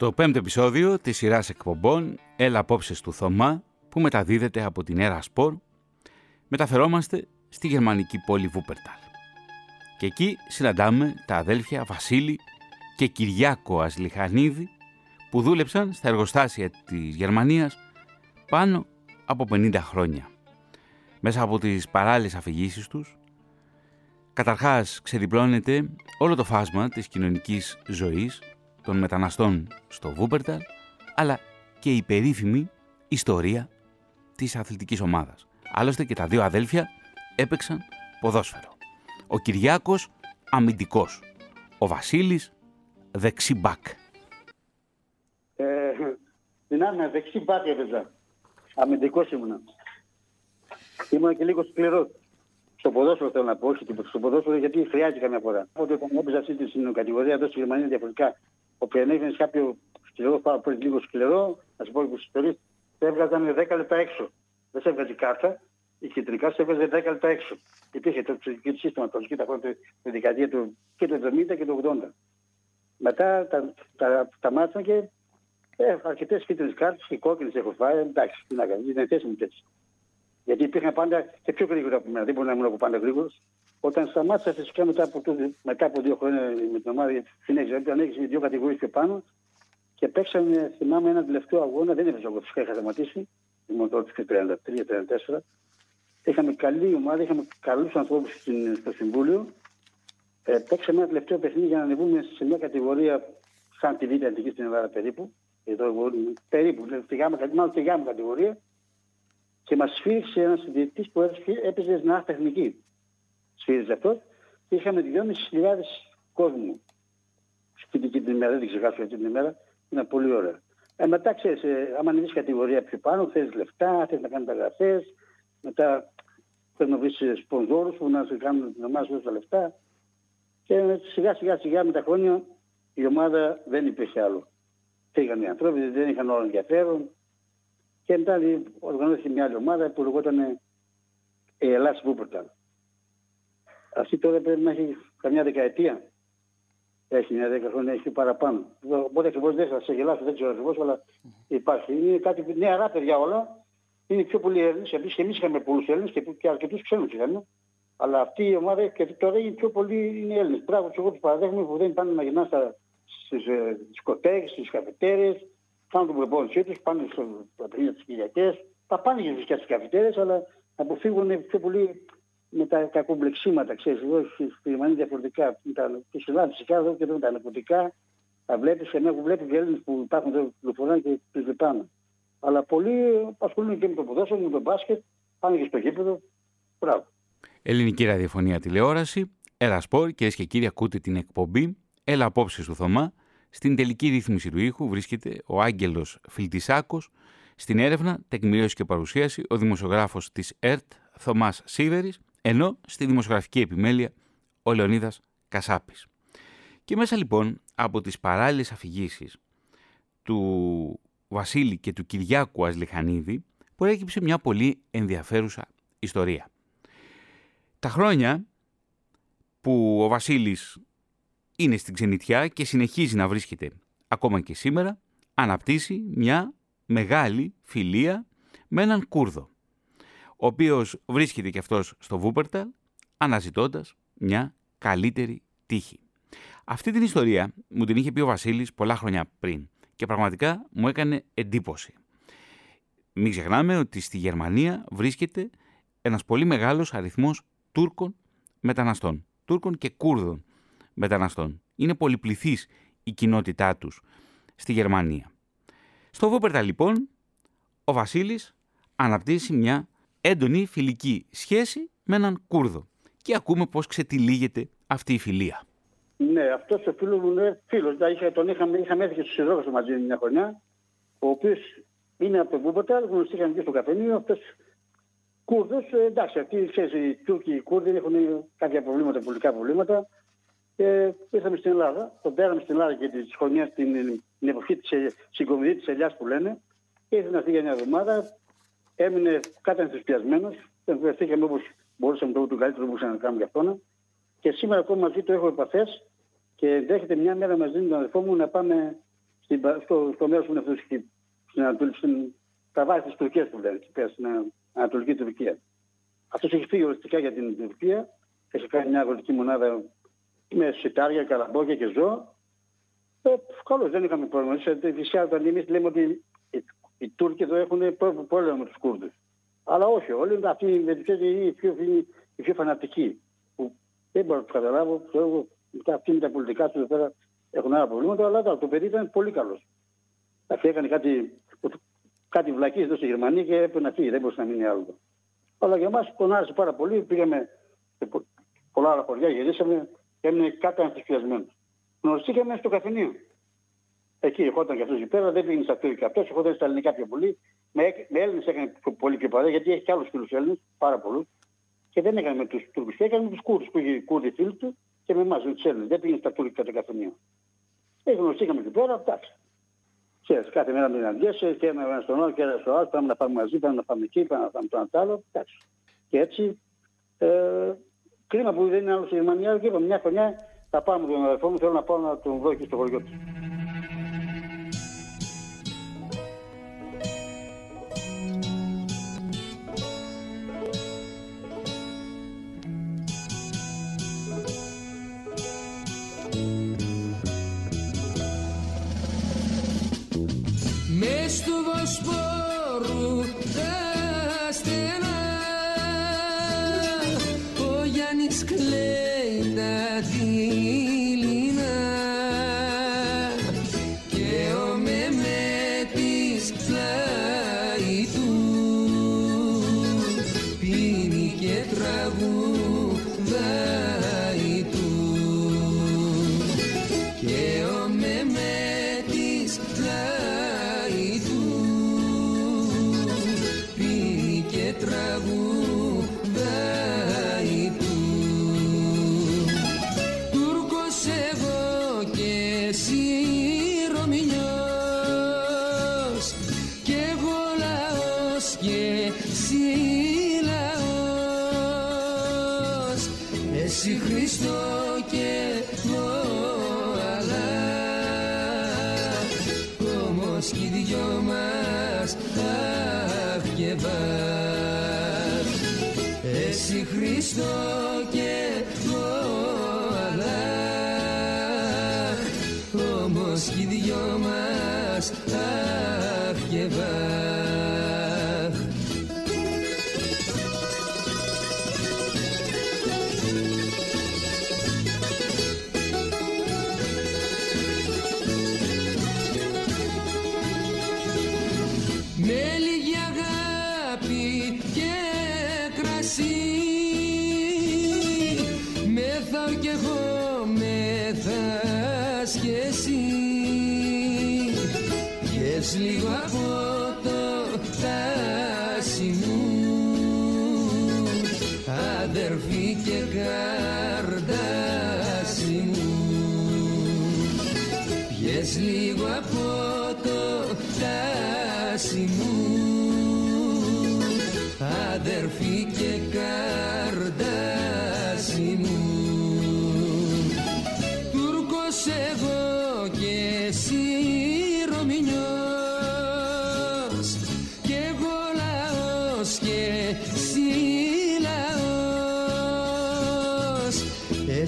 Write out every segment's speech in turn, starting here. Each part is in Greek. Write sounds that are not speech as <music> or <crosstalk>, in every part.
Στο πέμπτο επεισόδιο της σειράς εκπομπών «Έλα απόψε του Θωμά» που μεταδίδεται από την Έρα Σπορ, μεταφερόμαστε στη γερμανική πόλη Βούπερταλ. Και εκεί συναντάμε τα αδέλφια Βασίλη και Κυριάκο Ασλιχανίδη που δούλεψαν στα εργοστάσια της Γερμανίας πάνω από 50 χρόνια. Μέσα από τις παράλληλες αφηγήσεις τους, καταρχάς ξεδιπλώνεται όλο το φάσμα της κοινωνικής ζωής των μεταναστών στο Βούπερταλ, αλλά και η περίφημη ιστορία της αθλητικής ομάδας. Άλλωστε και τα δύο αδέλφια έπαιξαν ποδόσφαιρο. Ο Κυριάκος αμυντικός, ο Βασίλης δεξί μπακ. Ε, δυνάμει, δεξί μπακ έπαιζα. Αμυντικός ήμουνα. Ήμουν και λίγο σκληρός. Στο ποδόσφαιρο θέλω να πω, όχι στο ποδόσφαιρο γιατί χρειάζεται καμιά φορά. Οπότε όταν έπαιζα αυτή την κατηγορία εδώ στη Γερμανία διαφορετικά Όποια ανέβαινε κάποιο σκληρό, πάρα πολύ λίγο σκληρό, να σου πω και ιστορίε, σε έβγαζαν 10 λεπτά έξω. Δεν σε έβγαζε κάρτα, η κεντρικά σε έβγαζε 10 λεπτά έξω. Υπήρχε το ψυχικό σύστημα το τα χρόνια τη δεκαετία του και του 70 και του 80. Μετά τα, τα, τα μάτια και ε, αρκετές κίτρινες κάρτες και κόκκινες έχω φάει. Εντάξει, τι να κάνει, δεν θέση μου τέτοιο. Γιατί υπήρχαν πάντα και πιο γρήγορα από μένα. Δεν μπορεί να ήμουν από πάντα γρήγορος. Όταν σταμάτησα φυσικά μετά από, το, μετά από δύο χρόνια με την ομάδα, συνέχισα. Όταν με δύο κατηγορίες πιο πάνω και παίξαμε, θυμάμαι, ένα τελευταίο αγώνα. Δεν έπαιζε εγώ, φυσικά είχα σταματήσει. Ήμουν τότε 33-34. Είχαμε καλή ομάδα, είχαμε καλούς ανθρώπους στο Συμβούλιο. Ε, παίξαμε ένα τελευταίο παιχνίδι για να ανεβούμε σε μια κατηγορία σαν τη Β' Αντική στην Ελλάδα περίπου. Εδώ, περίπου, μάλλον στη γάμη κατηγορία. Και μας σφίριξε ένας διαιτητής που έπαιζε στην τεχνική σφύριζε αυτός και είχαμε 2.500 κόσμο στην την ημέρα, δεν ξεχάσω αυτή την ημέρα, είναι πολύ ωραία. Ε, μετά ξέρεις, ε, άμα ανεβείς κατηγορία πιο πάνω, θέλει λεφτά, θέλει να κάνεις γραφέ, μετά θέλει να βρεις σπονδόρου που να σου κάνουν την ομάδα σου τα λεφτά. Και σιγά σιγά σιγά με τα χρόνια η ομάδα δεν υπήρχε άλλο. Φύγαν οι άνθρωποι, δεν είχαν όλο ενδιαφέρον. Και μετά οργανώθηκε μια άλλη ομάδα που λεγόταν η Ελλάδα Βούπορταλ. Αυτή τώρα πρέπει να έχει καμιά δεκαετία. Έχει μια δέκα χρόνια, έχει παραπάνω. Οπότε ακριβώς δεν θα σε γελάσω, δεν ξέρω ακριβώς, αλλά υπάρχει. Είναι κάτι νεαρά παιδιά όλα. Είναι πιο πολλοί Έλληνες. Επίση και εμείς είχαμε πολλούς Έλληνες και, και αρκετούς ξένους είχαμε. Αλλά αυτή η ομάδα και τώρα είναι πιο πολλοί είναι Έλληνες. Πράγματι, εγώ τους παραδέχομαι που δεν πάνε να γυρνάνε στις ε, δισκοτέκες, στις καφετέρειε, κάνουν την προπόνησή τους, πάνε στα παιχνίδια τι Κυριακέ. Τα πάνε και στι καφετέρειε, αλλά αποφύγουν πιο πολύ με τα κακομπλεξίματα, ξέρεις, εδώ στη Γερμανία διαφορετικά. Και στην Ελλάδα φυσικά εδώ και εδώ τα ναρκωτικά, τα βλέπεις και έχω βλέπει και Έλληνες που υπάρχουν εδώ πληροφορία και τους λυπάμαι. Αλλά πολλοί ασχολούνται και με το ποδόσφαιρο, με το μπάσκετ, πάνε και στο γήπεδο. Μπράβο. Ελληνική ραδιοφωνία τηλεόραση, Έλα Σπορ, κυρίες και κύριοι, ακούτε την εκπομπή Έλα Απόψε του Θωμά. Στην τελική ρύθμιση του ήχου βρίσκεται ο Άγγελος Φιλτισάκος. Στην έρευνα, τεκμηρίωση και παρουσίαση, ο δημοσιογράφος της ΕΡΤ, Θωμάς Σίδερη ενώ στη δημοσιογραφική επιμέλεια ο Λεωνίδας Κασάπης. Και μέσα λοιπόν από τις παράλληλες αφηγήσεις του Βασίλη και του Κυριάκου Ασλιχανίδη προέκυψε μια πολύ ενδιαφέρουσα ιστορία. Τα χρόνια που ο Βασίλης είναι στην ξενιτιά και συνεχίζει να βρίσκεται ακόμα και σήμερα, αναπτύσσει μια μεγάλη φιλία με έναν Κούρδο ο οποίος βρίσκεται και αυτός στο Βούπερταλ αναζητώντας μια καλύτερη τύχη. Αυτή την ιστορία μου την είχε πει ο Βασίλης πολλά χρόνια πριν και πραγματικά μου έκανε εντύπωση. Μην ξεχνάμε ότι στη Γερμανία βρίσκεται ένας πολύ μεγάλος αριθμός Τούρκων μεταναστών, Τούρκων και Κούρδων μεταναστών. Είναι πολυπληθής η κοινότητά τους στη Γερμανία. Στο Βούπερταλ λοιπόν ο Βασίλης αναπτύσσει μια έντονη φιλική σχέση με έναν Κούρδο. Και ακούμε πώς ξετυλίγεται αυτή η φιλία. Ναι, αυτός ο φίλος μου είναι φίλος. Δηλαδή, τον είχαμε, είχαμε έρθει στους Ιδρόγου μαζί μια χρονιά, ο οποίος είναι από το Βούμποτα, γνωστήκαν και στο καφενείο. Αυτός Κούρδος, ε, εντάξει, αυτοί ξέρεις, οι Τούρκοι, οι Κούρδοι έχουν κάποια προβλήματα, πολιτικά προβλήματα. Και ήρθαμε στην Ελλάδα. Τον πέραμε στην Ελλάδα και τη χρονιά την, την εποχή της συγκομιδή της Ελιάς που λένε. Και ήρθε να φύγει για μια εβδομάδα έμεινε κάτι ενθουσιασμένο. Ενθουσιαστήκαμε όπω μπορούσαμε το, το καλύτερο που μπορούσαμε να κάνουμε για αυτόν. Και σήμερα ακόμα μαζί του έχω επαφέ και δέχεται μια μέρα μαζί με τον αδερφό μου να πάμε στο, στο μέρο που είναι αυτό στην Ανατολή, στην, τα βάση τη Τουρκία που λένε, στην Ανατολική Τουρκία. Αυτό έχει φύγει οριστικά για την Τουρκία, έχει κάνει μια αγροτική μονάδα με σιτάρια, καλαμπόκια και ζώα. Ε, Καλώ δεν είχαμε πρόβλημα. Φυσικά όταν εμεί λέμε ότι οι, οι Τούρκοι εδώ έχουν πρόβλημα με τους Κούρδου. Αλλά όχι, όλοι αυτοί με οι πιο, οι πιο φανατικοί. Που δεν μπορώ να τους καταλάβω. Ξέρω, αυτοί με τα πολιτικά τους εδώ πέρα έχουν άλλα προβλήματα, αλλά το παιδί ήταν πολύ καλός. Αυτή έκανε κάτι, κάτι βλακή εδώ στη Γερμανία και έπρεπε να φύγει, δεν μπορούσε να μείνει άλλο. Αλλά για εμά τον άρεσε πάρα πολύ. Πήγαμε σε πολλά άλλα χωριά, γυρίσαμε και έμεινε κάτι ενθουσιασμένο. Γνωριστήκαμε στο καφενείο. Εκεί ερχόταν και αυτός εκεί πέρα, δεν πήγαινε στα και αυτός, ερχόταν στα ελληνικά πιο πολύ. Με, με Έλληνες έκανε πολύ πιο παρέα, γιατί έχει και άλλους φίλους Έλληνες, πάρα πολλούς. Και δεν έκανε με τους Τούρκους, έκανε με τους Κούρδους που είχε Κούρδοι φίλοι του και με εμάς, με τους Έλληνες. Δεν πήγαινε στα τουρκικά το καφενείο. Ε, γνωριστήκαμε εκεί πέρα, εντάξει. Ξέρεις, κάθε μέρα με συναντιέσαι και ένα στον άλλο και ένα στον άλλο. Πάμε να πάμε μαζί, πάμε να πάμε εκεί, πάμε να πάμε το ένα άλλο. Εντάξει. Και έτσι, ε, κρίμα που δεν είναι άλλος στη Γερμανία, και είπαμε μια χρονιά θα πάμε με τον αδερφό μου, θέλω να πάω να τον δω εκεί στο χωριό του.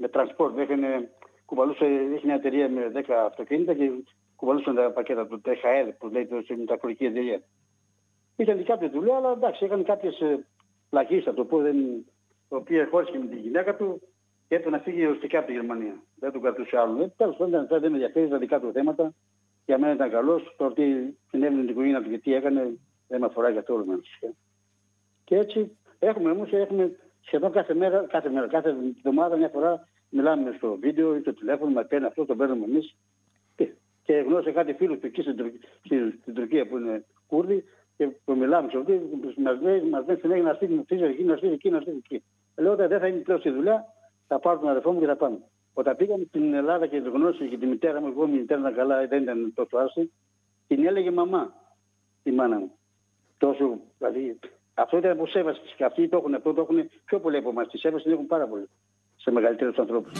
με transport. Έχανε, κουβαλούσε, είχε μια εταιρεία με 10 αυτοκίνητα και κουβαλούσαν τα πακέτα του THL που λέει το μεταφορική εταιρεία. Είχε δικιά του δουλειά, αλλά εντάξει, έκανε κάποιες πλαγίε, θα το πω, δεν, το οποίο χώρισε με τη γυναίκα του και έπρεπε να φύγει οριστικά από τη Γερμανία. Δεν τον κρατούσε άλλο. Ε, Τέλος πάντων, δεν με ενδιαφέρει τα δικά του θέματα. Για μένα ήταν καλός. Το ότι συνέβαινε την οικογένεια του και τι έκανε, δεν με αφορά για το όλο Και έτσι Έχουμε όμως έχουμε σχεδόν κάθε μέρα, κάθε μέρα, κάθε εβδομάδα μια φορά μιλάμε στο βίντεο ή στο τηλέφωνο, μα παίρνει αυτό, το παίρνουμε εμείς. Και γνώρισα κάτι φίλους του εκεί στην, στην, Τουρκία που είναι Κούρδοι και που μιλάμε σε αυτοί, μας λέει, μας λέει συνέχεια να στείλει εκεί, να στείλει εκεί, να στείλει εκεί. Λέω ότι δεν θα είναι πλέον στη δουλειά, θα πάρω τον αδερφό μου και θα πάμε. Όταν πήγαμε στην Ελλάδα και την γνώρισα και τη μητέρα μου, εγώ η μητέρα ήταν καλά, δεν ήταν τόσο άρση, την έλεγε μαμά η μάνα μου. Τόσο, δηλαδή, αυτό ήταν από σέβαση. Και αυτοί το έχουν, αυτό το έχουν πιο πολύ από εμάς. Τη σέβαση την έχουν πάρα πολύ σε μεγαλύτερους ανθρώπους.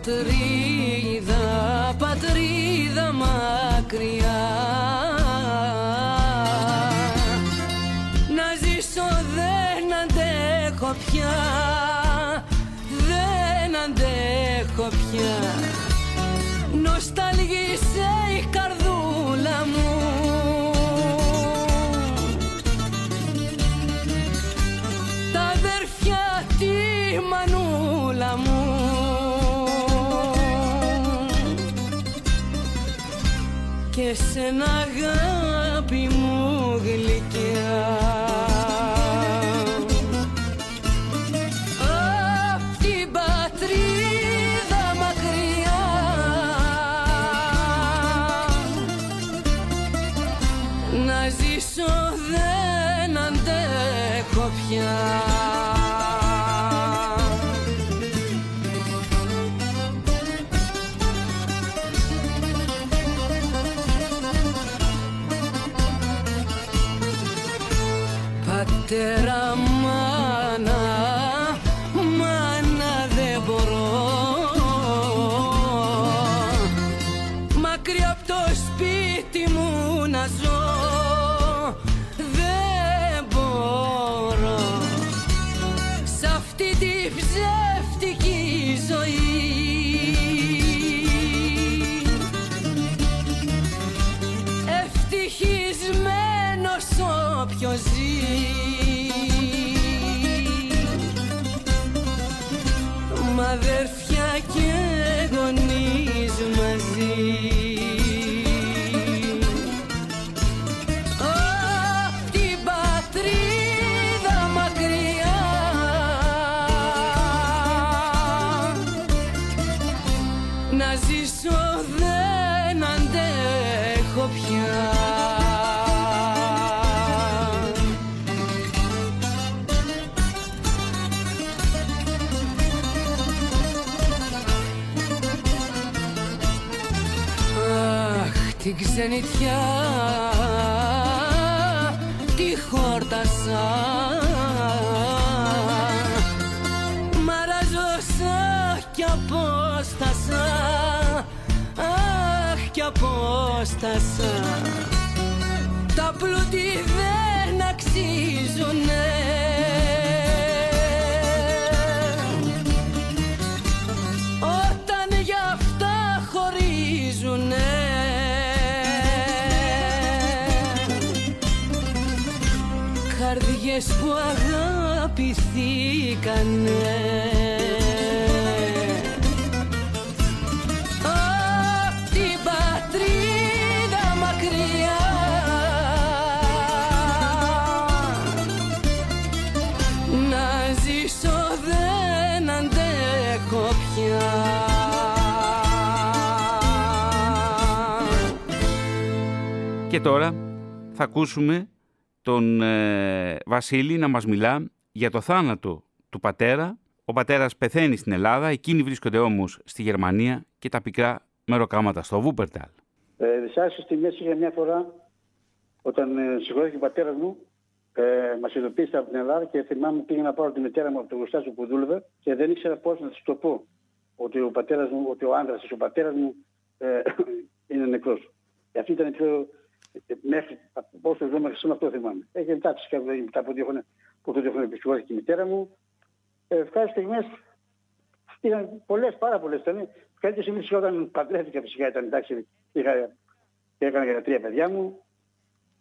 πατρίδα, πατρίδα μακριά πια, δεν αντέχω πια. Νοσταλγήσε η καρδούλα μου. Τα αδέρφια τη μανούλα μου. Και σ' αγάπη ξενιτιά τη χόρτασα. Μαραζώσα κι απόστασα Αχ, κι απόστασα. Τα πλούτη δεν αξίζουνε Καρδιές που αγαπηθήκανε. Απ' την πατρίδα μακριά. Να ζήσω δεν αντέχω πια. Και τώρα θα ακούσουμε τον ε, Βασίλη να μας μιλά για το θάνατο του πατέρα. Ο πατέρας πεθαίνει στην Ελλάδα, εκείνοι βρίσκονται όμως στη Γερμανία και τα πικρά μεροκάματα στο Βούπερταλ. Ε, Δυσάρεστος στη μέση για μια φορά όταν ε, συγχωρέθηκε ο πατέρας μου, ε, μας ειδοποίησε από την Ελλάδα και θυμάμαι πήγα να πάρω τη μητέρα μου από το γουστάσιο που δούλευε και δεν ήξερα πώς να της το πω. Ότι ο πατέρας μου, ότι ο άντρα της, ο πατέρας μου ε, <coughs> είναι νεκρός. Και αυτή ήταν η πιο. Ε, Μέχρι πόσο ζω μέχρι σήμερα αυτό θυμάμαι. Έχει εντάξει και μετά από δύο χρόνια που τότε έχουν επισχωρήσει και η μητέρα μου. Ε, Ευχάριστες στιγμές Είχαν πολλές, πάρα πολλές ήταν. Καλύτερη στιγμή φυσικά όταν παντρεύτηκα φυσικά ήταν εντάξει. Είχα, έκανα για τα τρία παιδιά μου.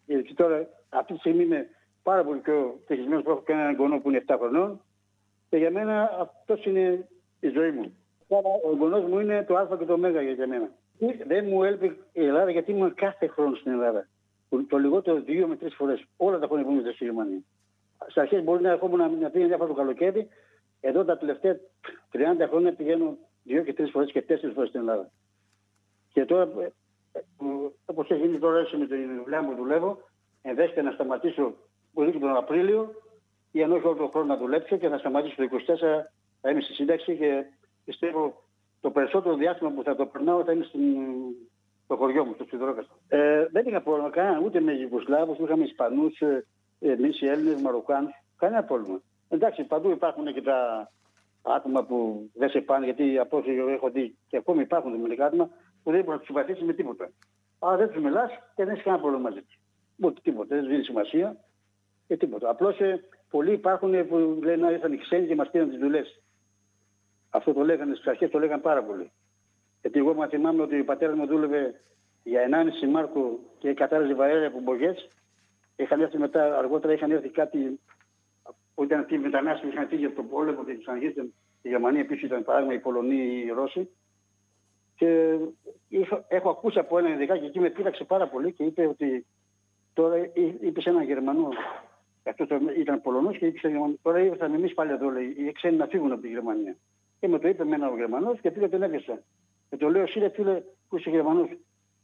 Ε, Και τώρα αυτή τη στιγμή είμαι πάρα πολύ πιο ευτυχισμένος που έχω και έναν γονό που είναι 7 χρονών. Και για μένα αυτός είναι η ζωή μου. ο γονός μου είναι το Α και το Μ για μένα. Δεν μου έλειπε η Ελλάδα γιατί ήμουν κάθε χρόνο στην Ελλάδα. Το λιγότερο δύο με τρεις φορές. Όλα τα χρόνια που ήμουν στη Γερμανία. Στις αρχές μπορεί να ερχόμουν να πήγαινε διάφορα το καλοκαίρι. Εδώ τα τελευταία 30 χρόνια πηγαίνω δύο και τρεις φορές και τέσσερις φορές στην Ελλάδα. Και τώρα, ε, ε, όπως έχει γίνει τώρα έτσι με τη δουλειά μου δουλεύω, ενδέχεται να σταματήσω μπορεί και τον Απρίλιο ή αν όχι όλο τον χρόνο να δουλέψω και να σταματήσω το 24 θα είμαι στη σύνταξη και πιστεύω το περισσότερο διάστημα που θα το περνάω θα είναι στην, στο χωριό μου, στο Σιδρόκαστρο. Ε, δεν είχα πρόβλημα κανένα ούτε με Γιουγκοσλάβους, είχαμε Ισπανούς, ε, εμείς οι Έλληνες, Μαροκάνους. Κανένα πρόβλημα. Εντάξει, παντού υπάρχουν και τα άτομα που δεν σε πάνε, γιατί από όσο έχω δει και ακόμη υπάρχουν μερικά άτομα που δεν μπορεί να τους συμπαθήσεις με τίποτα. Αλλά δεν τους μιλάς και δεν έχεις κανένα πρόβλημα μαζί τους. Ούτε τίποτα, δεν δίνεις σημασία και τίποτα. Απλώς ε, πολλοί υπάρχουν που λένε να ήρθαν οι ξένοι και μας πήραν τις δουλειές. Αυτό το λέγανε στις αρχές, το λέγανε πάρα πολύ. Γιατί εγώ θυμάμαι ότι ο πατέρας μου δούλευε για 1,5 μάρκο και κατάρρευε βαρέλια από μπογιές. Είχαν έρθει μετά, αργότερα είχαν έρθει κάτι που ήταν αυτοί οι μετανάστες που είχαν φύγει από τον πόλεμο και τους αγγίξαν στη Γερμανία. Επίσης ήταν παράδειγμα οι Πολωνοί ή οι Ρώσοι. Και είχα, έχω ακούσει από έναν ειδικά και εκεί με πείραξε πάρα πολύ και είπε ότι τώρα είπε σε έναν Γερμανό. Αυτό ήταν Πολωνός και είπε σε Γερμανό. Τώρα ήρθαμε εμείς πάλι εδώ, λέει, οι ξένοι να φύγουν από τη Γερμανία. Και με το είπε με έναν Γερμανός και πήγα τον έπιασα. Και το λέω, εσύ φίλε που είσαι Γερμανός,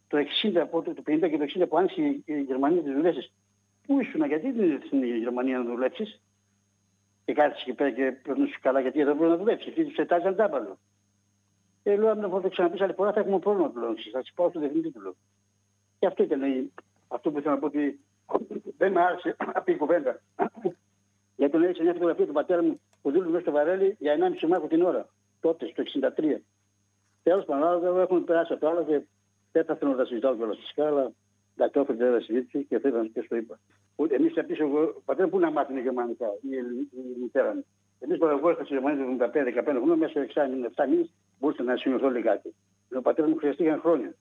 το 60, το 50 και το 60 που άνοιξε η Γερμανία τι δουλειέ Πού ήσουν, γιατί δεν ήρθε στην Γερμανία να δουλέψεις; Και κάθεσαι εκεί πέρα και περνούσε καλά, γιατί εδώ μπορεί να δουλέψεις. Γιατί του ετάζαν τάπαλο. Ε, λέω, αν το ξαναπείς άλλη φορά θα έχουμε πρόβλημα πλέον. Θα σου πάω στο διευθυντή του λέω. Και αυτό ήταν αυτό που ήθελα να πω ότι δεν με άρεσε <coughs> αυτή η κουβέντα. <coughs> Γιατί τον έδειξε μια φωτογραφία του πατέρα μου που δούλευε μέσα στο βαρέλι για 1,5 μάχο την ώρα. Τότε, στο 63. Τέλος πάντων, έχουν περάσει αυτό άλλο και δεν θα θέλω να τα συζητάω κιόλας φυσικά, αλλά τα το έφερε την συζήτηση και θέλω και το είπα. Εμείς πίσω, εγώ, πατέρας, πού να μάθουν γερμανικά, η, η μητέρα μου. Εμείς που εγώ ήρθα στη Γερμανία το 75-15 χρόνια, μέσα σε 6 μήνε, 7 μήνες, μπορούσα να σημειωθώ λιγάκι. Ο πατέρας μου χρειαστήκαν χρόνια.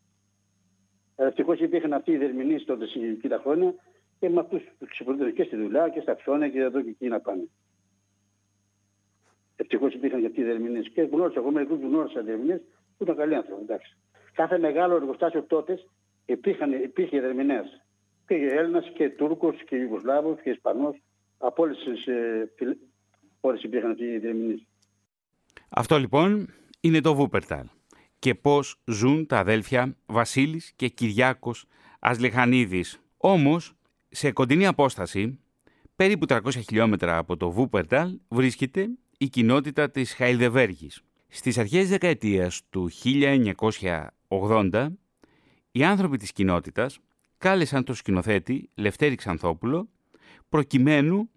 Ευτυχώς υπήρχαν αυτοί οι δερμηνείς τότε σε τα χρόνια και με αυτούς τους ξεπολίτευε και στη δουλειά και στα ψώνια και εδώ και εκεί να πάνε. Ευτυχώς υπήρχαν και αυτοί οι δερμηνεί. Και γνώρισα, εγώ μερικού γνώρισα δερμηνεί που ήταν καλοί άνθρωποι. Εντάξει. Κάθε μεγάλο εργοστάσιο τότε υπήρχαν, υπήρχε δερμηνέα. Και Έλληνας και Τούρκος και Ιουγκοσλάβος και Ισπανός. Από όλες τις ε, χώρε υπήρχαν αυτοί οι δερμηνεί. Αυτό λοιπόν είναι το Βούπερταλ και πώς ζουν τα αδέλφια Βασίλης και Κυριάκος Ασλεχανίδης. Όμως, σε κοντινή απόσταση, περίπου 300 χιλιόμετρα από το Βούπερταλ, βρίσκεται η κοινότητα της Χαϊλδεβέργης. Στις αρχές δεκαετίας του 1980, οι άνθρωποι της κοινότητας κάλεσαν τον σκηνοθέτη Λευτέρη Ξανθόπουλο προκειμένου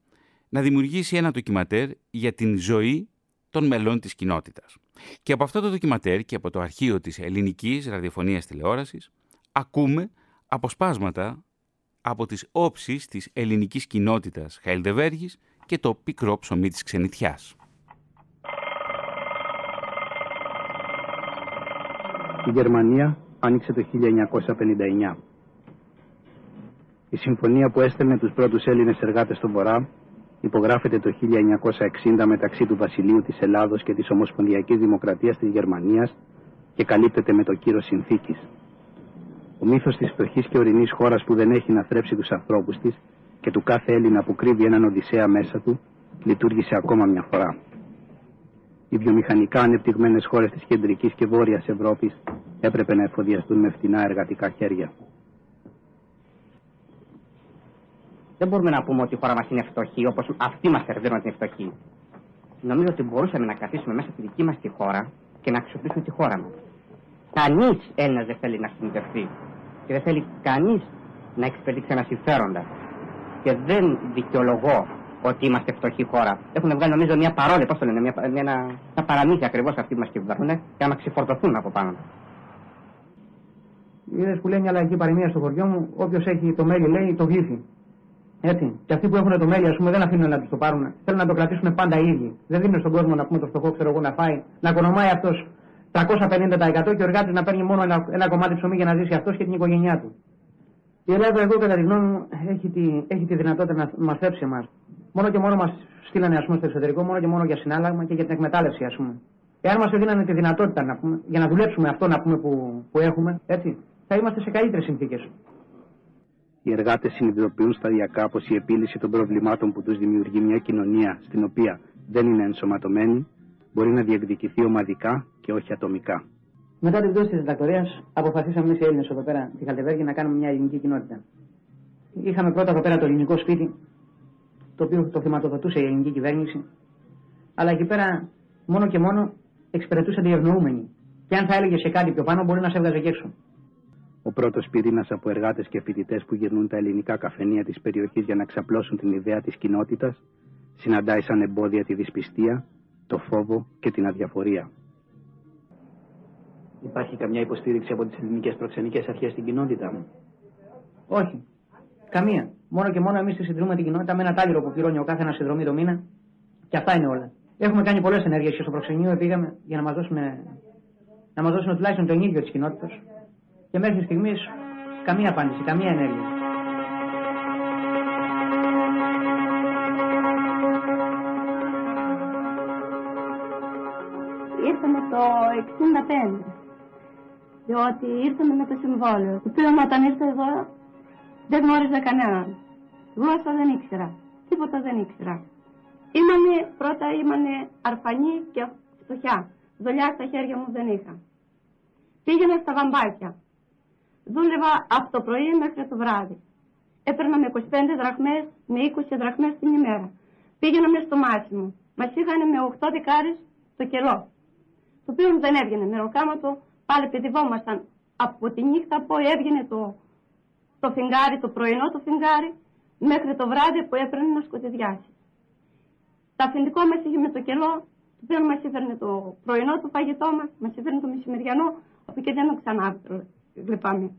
να δημιουργήσει ένα ντοκιματέρ για την ζωή των μελών της κοινότητας. Και από αυτό το ντοκιματέρ και από το αρχείο της ελληνικής ραδιοφωνίας τηλεόρασης ακούμε αποσπάσματα από τις όψεις της ελληνικής κοινότητας Χαϊλδεβέργης και το πικρό ψωμί της ξενιτιάς. Η Γερμανία άνοιξε το 1959. Η συμφωνία που έστελνε τους πρώτους Έλληνες εργάτες στον Βορρά υπογράφεται το 1960 μεταξύ του Βασιλείου της Ελλάδος και της Ομοσπονδιακής Δημοκρατίας της Γερμανίας και καλύπτεται με το κύρος συνθήκης. Ο μύθος της φτωχής και ορεινής χώρας που δεν έχει να θρέψει τους ανθρώπους της και του κάθε Έλληνα που κρύβει έναν Οδυσσέα μέσα του λειτουργήσε ακόμα μια φορά. Οι βιομηχανικά ανεπτυγμένες χώρες της κεντρικής και βόρειας Ευρώπης έπρεπε να εφοδιαστούν με φτηνά εργατικά χέρια. Δεν μπορούμε να πούμε ότι η χώρα μας είναι φτωχή όπως αυτοί μας σερβίρουν την φτωχή. Νομίζω ότι μπορούσαμε να καθίσουμε μέσα στη δική μας τη χώρα και να αξιοποιήσουμε τη χώρα μας. Κανείς Έλληνας δεν θέλει να συνδευτεί και δεν θέλει κανείς να εξυπηρετήσει ένα συμφέροντα. Και δεν δικαιολογώ ότι είμαστε φτωχή χώρα. Έχουν βγάλει νομίζω μια παρόλη, πώς το λένε, μια, μια, ένα, ένα παραμύθια ακριβώς αυτοί που μας κυβερνούν για να ξεφορτωθούν από πάνω. Είδες που λέει μια λαϊκή παροιμία στο χωριό μου, όποιος έχει το μέλι λέει το γλύφει. Έτσι. Και αυτοί που έχουν το μέλι, ας πούμε, δεν αφήνουν να τους το πάρουν. Θέλουν να το κρατήσουν πάντα οι ίδιοι. Δεν δίνουν στον κόσμο να πούμε το φτωχό, ξέρω εγώ, να φάει, να οικονομάει αυτός 350% και ο εργάτης να παίρνει μόνο ένα, ένα κομμάτι ψωμί για να ζήσει αυτός και την οικογένειά του. Η Ελλάδα, εγώ κατά τη γνώμη μου, έχει τη, έχει τη δυνατότητα να μα θέψει εμάς. Μόνο και μόνο μας στείλανε ας πούμε, στο εξωτερικό, μόνο και μόνο για συνάλλαγμα και για την εκμετάλλευση, ας πούμε. Εάν μας έδιναν τη δυνατότητα να πούμε, για να δουλέψουμε αυτό να πούμε που, που έχουμε, έτσι, θα είμαστε σε καλύτερες συνθήκες. Οι εργάτες συνειδητοποιούν σταδιακά πως η επίλυση των προβλημάτων που τους δημιουργεί μια κοινωνία στην οποία δεν είναι ενσωματωμένοι μπορεί να διεκδικηθεί ομαδικά και όχι ατομικά. Μετά την πτώση της διδακτορίας, αποφασίσαμε εμείς οι Έλληνες εδώ πέρα, τη Χαλτεβέργη, να κάνουμε μια ελληνική κοινότητα. Είχαμε πρώτα εδώ πέρα το ελληνικό σπίτι, το οποίο το χρηματοδοτούσε η ελληνική κυβέρνηση. Αλλά εκεί πέρα μόνο και μόνο εξυπηρετούσαν οι ευνοούμενοι. Και αν θα έλεγε σε κάτι πιο πάνω, μπορεί να σε έβγαζε και έξω. Ο πρώτος πυρήνας από εργάτες και φοιτητές που γυρνούν τα ελληνικά καφενεία της περιοχής για να ξαπλώσουν την ιδέα της κοινότητας, συναντάει σαν εμπόδια τη δυσπιστία, το φόβο και την αδιαφορία. Υπάρχει καμιά υποστήριξη από τις ελληνικές προξενικές αρχές στην κοινότητα μου; Όχι. Καμία. Μόνο και μόνο εμείς τη συντηρούμε την κοινότητα με ένα τάλιρο που πληρώνει ο κάθε ένας συνδρομή το μήνα. Και αυτά είναι όλα. Έχουμε κάνει πολλές ενέργειες και στο προξενείο πήγαμε για να μας δώσουν, να μας δώσουν τουλάχιστον τον ίδιο της κοινότητας. Και μέχρι στιγμής καμία απάντηση, καμία ενέργεια. Ήρθαμε το 65. Διότι ήρθαμε με το συμβόλαιο. Το οποίο όταν ήρθα εδώ δεν γνώριζα κανέναν. Γλώσσα δεν ήξερα. Τίποτα δεν ήξερα. Ήμανε, πρώτα ήμανε αρφανή και φτωχιά. Δουλειά στα χέρια μου δεν είχα. Πήγαινα στα βαμπάκια. Δούλευα από το πρωί μέχρι το βράδυ. Έπαιρνα με 25 δραχμές, με 20 δραχμές την ημέρα. Πήγαινα στο μάσιμο. Μας είχαν με 8 δεκάρες το κελό. Το οποίο δεν έβγαινε μεροκάματο, πάλι παιδευόμασταν από τη νύχτα που έβγαινε το, το φιγγάρι, το πρωινό το φιγγάρι, μέχρι το βράδυ που έπαιρνε να σκοτειδιάσει. Τα αφεντικό μας είχε με το κελό, το οποίο μας έφερνε το πρωινό το φαγητό μας, μας έφερνε το μεσημεριανό, από και δεν το ξανά λυπάμαι.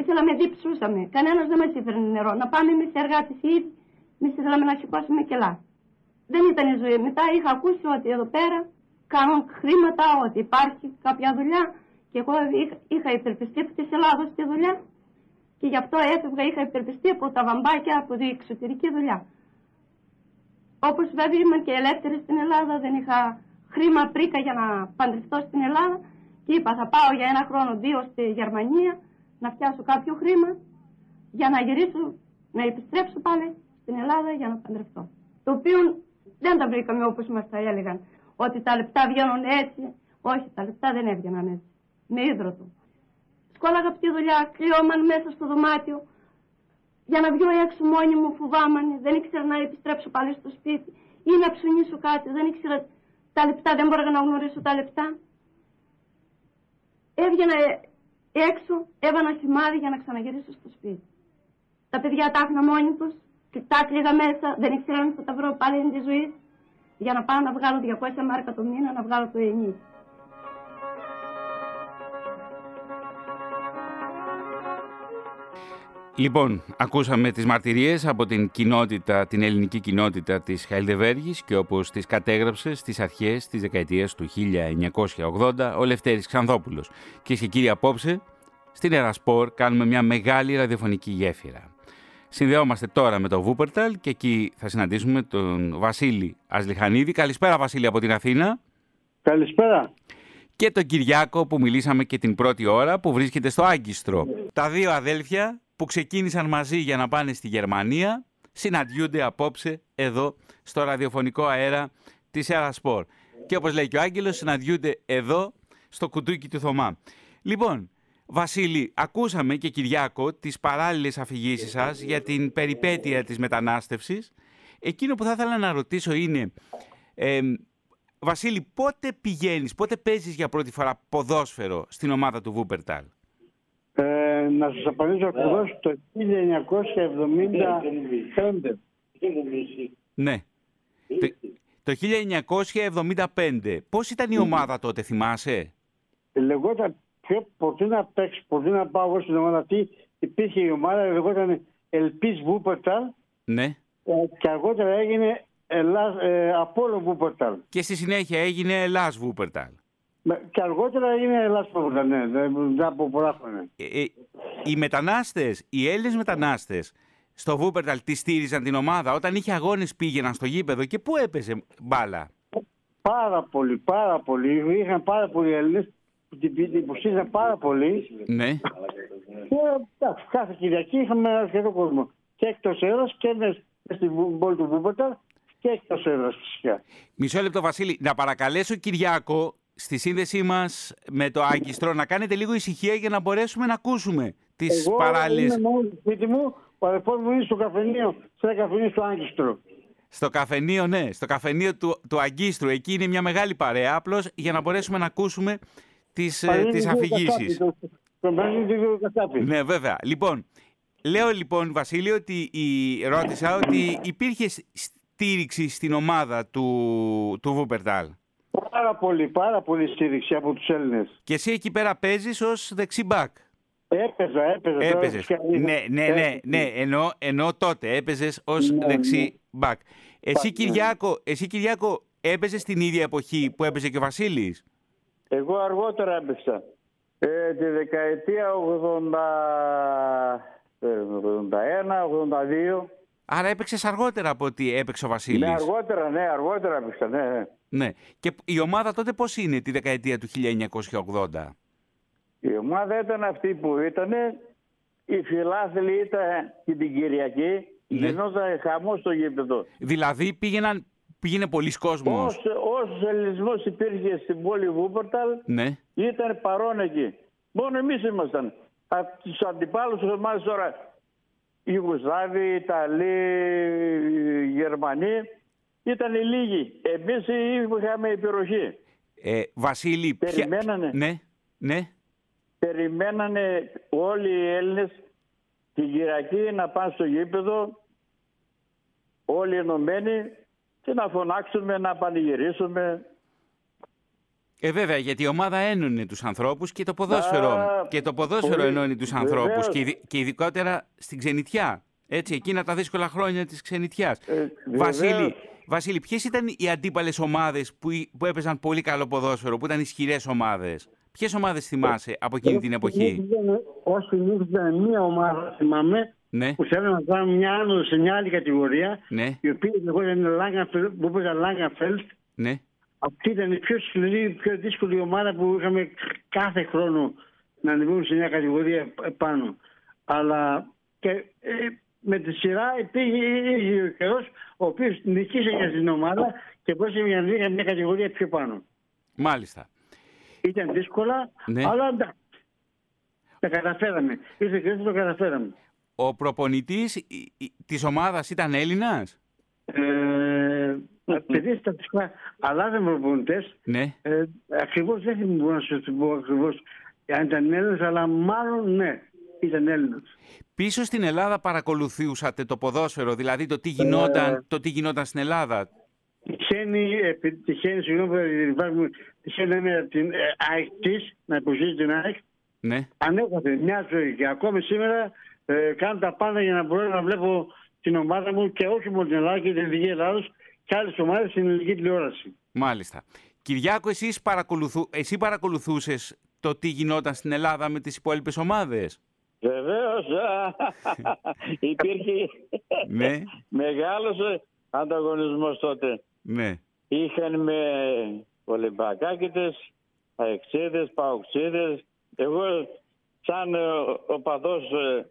Ήθελα με διψούσαμε, κανένας δεν μας έφερνε νερό. Να πάμε εμείς οι εργάτες ήδη, εμείς ήθελαμε να σηκώσουμε κελά. Δεν ήταν η ζωή. Μετά είχα ακούσει ότι εδώ πέρα κάνουν χρήματα, ότι υπάρχει κάποια δουλειά και εγώ είχα υπερπιστεί από τη Ελλάδα στη δουλειά και γι' αυτό έφευγα, είχα υπερπιστεί από τα βαμπάκια, από την εξωτερική δουλειά. Όπως βέβαια ήμουν και ελεύθερη στην Ελλάδα, δεν είχα χρήμα πρίκα για να παντρευτώ στην Ελλάδα και είπα θα πάω για ένα χρόνο, δύο στη Γερμανία να φτιάσω κάποιο χρήμα για να γυρίσω, να επιστρέψω πάλι στην Ελλάδα για να παντρευτώ. Το οποίο δεν τα βρήκαμε όπως μας τα έλεγαν, ότι τα λεπτά βγαίνουν έτσι. Όχι, τα λεπτά δεν έβγαιναν έτσι. Με ίδρωτο. Σκόλαγα από τη δουλειά, κρυόμαν μέσα στο δωμάτιο. Για να βγω έξω μόνη μου φοβάμανε, δεν ήξερα να επιστρέψω πάλι στο σπίτι ή να ψουνίσω κάτι, δεν ήξερα τα λεπτά, δεν μπορούσα να γνωρίσω τα λεπτά. Έβγαινα έξω, έβανα σημάδι για να ξαναγυρίσω στο σπίτι. Τα παιδιά τα άφηνα μόνοι τους, τα κλείδα μέσα, δεν ήξερα αν θα τα βρω πάλι εν τη ζωή, για να πάω να βγάλω 200 μάρκα το μήνα, να βγάλω το ενίκη. Λοιπόν, ακούσαμε τις μαρτυρίες από την κοινότητα, την ελληνική κοινότητα της Χαϊλδεβέργης και όπως τις κατέγραψε στις αρχές της δεκαετίας του 1980 ο Λευτέρης Ξανδόπουλος. Και και κύριοι απόψε, στην Ερασπόρ κάνουμε μια μεγάλη ραδιοφωνική γέφυρα. Συνδεόμαστε τώρα με το Βούπερταλ και εκεί θα συναντήσουμε τον Βασίλη Ασλιχανίδη. Καλησπέρα Βασίλη από την Αθήνα. Καλησπέρα. Και τον Κυριάκο που μιλήσαμε και την πρώτη ώρα που βρίσκεται στο Άγκιστρο. Τα δύο αδέλφια που ξεκίνησαν μαζί για να πάνε στη Γερμανία συναντιούνται απόψε εδώ στο ραδιοφωνικό αέρα της Ερασπορ. Και όπως λέει και ο Άγγελος συναντιούνται εδώ στο κουτούκι του Θωμά. Λοιπόν, Βασίλη, ακούσαμε και Κυριάκο τις παράλληλες αφηγήσεις σας για την περιπέτεια της μετανάστευσης. Εκείνο που θα ήθελα να ρωτήσω είναι, ε, Βασίλη, πότε πηγαίνεις, πότε παίζεις για πρώτη φορά ποδόσφαιρο στην ομάδα του Βούπερταλ. Ε, να σας απαντήσω ακριβώς το 1975. Ναι. Το, το 1975. Πώς ήταν η ομάδα τότε, θυμάσαι; Λεγόταν πιο ποτέ να παίξει, ποτέ να πάω εγώ στην ομάδα αυτή. Υπήρχε η ομάδα, λεγόταν Ελπίς Βούπερταλ. Ναι. Ε, και αργότερα έγινε Ελλάς, ε, Απόλλων Βούπερταλ. Και στη συνέχεια έγινε Ελλάς Βούπερταλ. Και αργότερα έγινε Ελλάς Βούπερταλ, ναι, δεν από πολλά χρόνια. Ε, ε, οι μετανάστες, οι Έλληνες μετανάστες στο Βούπερταλ τη στήριζαν την ομάδα. Όταν είχε αγώνες πήγαιναν στο γήπεδο και πού έπαιζε μπάλα; πάρα πολύ, πάρα πολύ. Είχαν πάρα πολλοί Έλληνες που την την υποστήριζαν πάρα πολύ. Ναι. Και εντάξει, κάθε Κυριακή είχαμε αρκετό κόσμο. Και εκτός έδρα και μέσα στην πόλη του Βούπερταλ και εκτός έδρα φυσικά. Μισό λεπτό, Βασίλη. Να παρακαλέσω, Κυριάκο, στη σύνδεσή μας με το Άγκιστρο, να κάνετε λίγο ησυχία για να μπορέσουμε να ακούσουμε τις Εγώ παράλληλε. είμαι μόνο στο σπίτι μου, ο αδερφός μου είναι στο καφενείο, σε ένα καφενείο στο Άγκιστρο. Στο καφενείο, ναι, στο καφενείο του, του Αγκίστρου. Εκεί είναι μια μεγάλη παρέα, απλώς για να μπορέσουμε να ακούσουμε τις Παραλίγο τις Κασάπη, αφηγήσεις. το- Το Παραλίγο Κασάπη. Ναι, βέβαια. Λοιπόν, λέω λοιπόν, Βασίλη, ότι η, ρώτησα ότι υπήρχε σ- στήριξη στην ομάδα του, του Βούπερταλ. Πάρα πολύ, πάρα πολύ στήριξη από τους Έλληνες. Και εσύ εκεί πέρα παίζεις ως δεξιμπάκ. Έπαιζα, έπαιζα. τώρα Έπαιζες. φυσικά είχα- Ναι, ναι, ναι, Ε, ναι. Ενώ, ενώ τότε έπαιζες ως Ναι, δεξί μπακ. Εσύ, ναι. Κυριάκο, εσύ, Κυριάκο, έπαιζες την ίδια εποχή που έπαιζε και ο Βασίλης; Εγώ αργότερα έπαιξα. Ε, τη δεκαετία 80... ε, 81, 82. Άρα έπαιξες αργότερα από ότι έπαιξε ο Βασίλης. Ναι, αργότερα, ναι, αργότερα έπαιξα, ναι. ναι. Ναι. Και η ομάδα τότε πώς είναι τη δεκαετία του 1980. Η ομάδα ήταν αυτή που ήταν. Οι φιλάθλοι ήταν και την Κυριακή. Ναι. Γινόταν χαμός στο γήπεδο. Δηλαδή πήγαιναν, πήγαινε πολλοί κόσμος; Όσο, όσο ελληνισμός υπήρχε στην πόλη Βούπορταλ, Ναι. ήταν παρόν εκεί. Μόνο εμείς ήμασταν. Από τους αντιπάλους της ομάδας τώρα, Ιουγκοσλάβοι, Ιταλοί, Γερμανοί, ήταν λίγοι. Εμείς είχαμε υπεροχή. Ε, Βασίλη, ποια- Περιμένανε. Ναι, ναι. Περιμένανε όλοι οι Έλληνες την Κυριακή να πάνε στο γήπεδο, όλοι ενωμένοι και να φωνάξουμε, να πανηγυρίσουμε. Ε, βέβαια, γιατί η ομάδα ένωνε τους ανθρώπους και το ποδόσφαιρο. Α, και το ποδόσφαιρο πολύ. ενώνει τους Βεβαίως. ανθρώπους και, ειδι- και ειδικότερα στην ξενιτιά. Έτσι, εκείνα τα δύσκολα χρόνια της ξενιτιάς. Ε, Βασίλη, βεβαίως. Βασίλη, ποιες ήταν οι αντίπαλες ομάδες που, που έπαιζαν πολύ καλό ποδόσφαιρο, που ήταν ισχυρές ομάδες; Ποιες ομάδες θυμάσαι από εκείνη την εποχή; Ω συνήθω ήταν μία ομάδα, θυμάμαι, Ναι, που θέλουν να κάνουν μια άνοδο σε μια άλλη κατηγορία, ναι, η οποία λεγόταν Langenfeld, που έπαιζαν Langenfeld. ναι. Αυτή ήταν η πιο σκληρή, η πιο δύσκολη ομάδα που είχαμε κάθε χρόνο να ανεβούν σε μια κατηγορία πάνω. Αλλά και ε, με τη σειρά υπήρχε ο καιρός ο οποίος νικήσε για την ομάδα και μπορούσε να ανέβει για μια κατηγορία πιο πάνω. Μάλιστα. Ήταν δύσκολα, Ναι. αλλά εντάξει. Τα καταφέραμε. Ήρθε και το καταφέραμε. Ο προπονητής η- η- της ομάδας ήταν Έλληνας; Ε, Επειδή στατιστικά αλλάζαμε προπονητέ, Ναι. ε, ακριβώς δεν μπορώ να σου το πω ακριβώς αν ήταν Έλληνα, αλλά μάλλον ναι, ήταν Έλληνα. Πίσω στην Ελλάδα παρακολουθούσατε το ποδόσφαιρο, δηλαδή το τι γινόταν, Ε. το τι γινόταν στην Ελλάδα; Τυχαίνει, επειδή τυχαίνει, συγγνώμη, που υπάρχουμε, τυχαίνει να είναι από την ε, ΑΕΚ της, να υποστηρίζει την ΑΕΚ, Ναι. ανέκαθεν μια ζωή και ακόμη σήμερα ε, κάνω τα πάντα για να μπορώ να βλέπω την ομάδα μου και όχι μόνο την Ελλάδα και την Εθνική Ελλάδος και άλλες ομάδες στην ελληνική τηλεόραση. Μάλιστα. Κυριάκο, εσείς παρακολουθού, εσύ παρακολουθούσες το τι γινόταν στην Ελλάδα με τις υπόλοιπες ομάδες; Βεβαίως. <laughs> Υπήρχε Ναι, μεγάλος ανταγωνισμός τότε. ναι. Είχαν με Ολυμπιακάκητες, Αεξίδες, Παοξίδες. Εγώ σαν ε, οπαδός ε,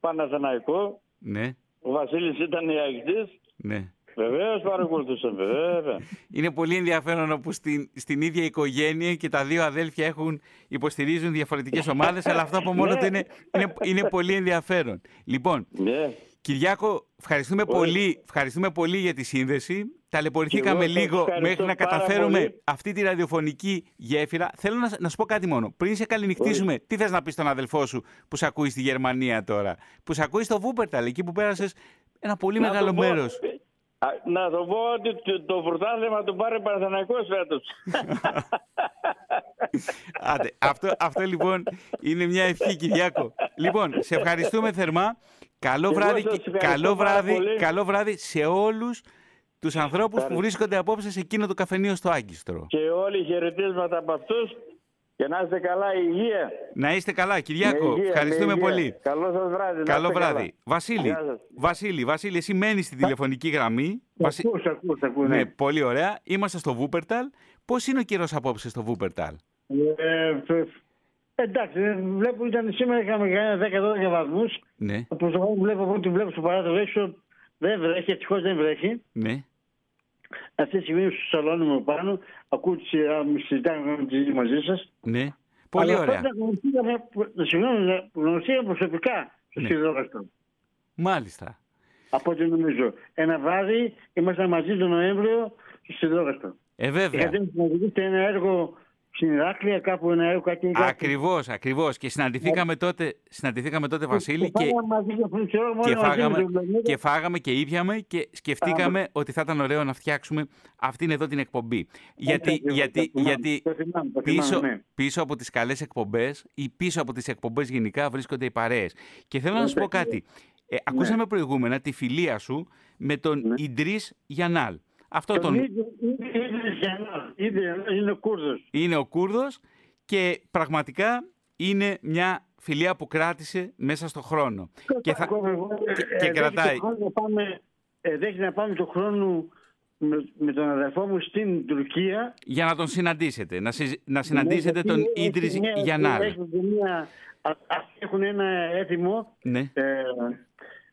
Παναθηναϊκό, Ναι, ο Βασίλης ήταν η Αεξής, ναι. Βεβαίως παρακολουθούσαν, βέβαια. Είναι πολύ ενδιαφέρον όπου στην, στην ίδια οικογένεια και τα δύο αδέλφια έχουν, υποστηρίζουν διαφορετικές ομάδες, αλλά αυτό από μόνο του είναι, είναι, είναι πολύ ενδιαφέρον. Λοιπόν, Ναι. Κυριάκο, ευχαριστούμε πολύ, ευχαριστούμε πολύ για τη σύνδεση. Ταλαιπωρηθήκαμε Και εγώ σας λίγο ευχαριστώ μέχρι να πάρα καταφέρουμε πολύ. αυτή τη ραδιοφωνική γέφυρα. Θέλω να, να σου πω κάτι μόνο. Πριν σε καληνυχτήσουμε, τι θες να πεις στον αδελφό σου που σε ακούει στη Γερμανία τώρα; Που σε ακούει στο Βούπερταλ, εκεί που πέρασες ένα πολύ Να μεγάλο το πω- μέρος. Α, Να το πω ότι το- το πρωτάθλημα το πάρει Παναθηναϊκός φέτος. <laughs> Άντε, αυτό, αυτό λοιπόν είναι μια ευχή, Κυριάκο. Λοιπόν, σε ευχαριστούμε θερμά. Καλό Εγώ βράδυ, σας και- ευχαριστώ καλό πάρα βράδυ, πολύ. καλό βράδυ σε όλους τους ανθρώπους που βρίσκονται απόψε σε εκείνο το καφενείο στο Άγκιστρο. και όλοι χαιρετίσματα από αυτούς Και να είστε καλά, υγεία. Να είστε καλά, Κυριάκο. υγεία, Ευχαριστούμε με υγεία. πολύ. Καλό σας βράδυ. να Καλό είστε βράδυ. καλά. Βασίλη, Γεια σας. Βασίλη, Βασίλη, εσύ μένεις στην τηλεφωνική γραμμή. Βασι- Ακούς, ακούς, ακούς, Ναι, ναι. πολύ ωραία. Είμαστε στο Βούπερταλ. Πώς είναι ο καιρός απόψε στο Βούπερταλ, Ε, φ- εντάξει, ε, βλέπω ήταν σήμερα είχαμε κανένα 10-12 βαθμούς. Ναι, Όπως εγώ βλέπω από ό,τι βλέπω στο παράθυρο έξω δεν βρέχει, ευτυχώς δεν βρέχει. ναι. Αυτή τη στιγμή στο σαλόνι μου πάνω, ακούω τις α, μη συζητάμε με τη μαζί σας. Ναι. Πολύ Αλλά ωραία. πρώτα γνωριστήκαμε, συγγνώμη, γνωριστήκαμε προσωπικά στο Ναι. Σιδρόκαστρο. Μάλιστα. Από ό,τι νομίζω. Ένα βράδυ ήμασταν μαζί τον Νοέμβριο στο Σιδρόκαστρο. Ε, βέβαια. Είχατε συναντηθείτε ένα έργο στην Ηράκλεια, κάπου ένα έργο κάτι. κάτι. Ακριβώς, ακριβώς. Και συναντηθήκαμε τότε, συναντηθήκαμε τότε Βασίλη, και, φάγαμε μαζί και αυτό, ξέρω, μόνο και, μαζί με φάγαμε, τον Λεωνίδα. και φάγαμε και ήπιαμε και σκεφτήκαμε ότι θα ήταν ωραίο να φτιάξουμε αυτήν εδώ την εκπομπή. Γιατί, ακριβώς, γιατί, το θυμάμαι, γιατί το θυμάμαι, το θυμάμαι, πίσω, ναι. πίσω από τις καλές εκπομπές ή πίσω από τις εκπομπές γενικά βρίσκονται οι παρέες. Και θέλω να σου πω Ναι. κάτι. Ε, ακούσαμε προηγούμενα τη φιλία σου με τον Ναι. Ιντρίς Γιανάλ. Αυτό Τον τον... ίδιο- ίδιο- ίδιο Γιαννά, ίδιο- Είναι ο Κούρδος. είναι ο Κούρδος και πραγματικά είναι μια φιλία που κράτησε μέσα στο χρόνο. Και, θα... Ακόμα εγώ, ε, και- ε, και δέχεται κρατάει. το χρόνο να πάμε- ε, Δέχεται να πάμε το χρόνο με, με τον αδερφό μου στην Τουρκία. Για να τον συναντήσετε, να, συζ- να συναντήσετε Ναι, τον γιατί έχει Ίντρις μια- Γιανάλ. έχουν και μια- α- Αυτοί έχουν ένα έθιμο. Ναι, Ε,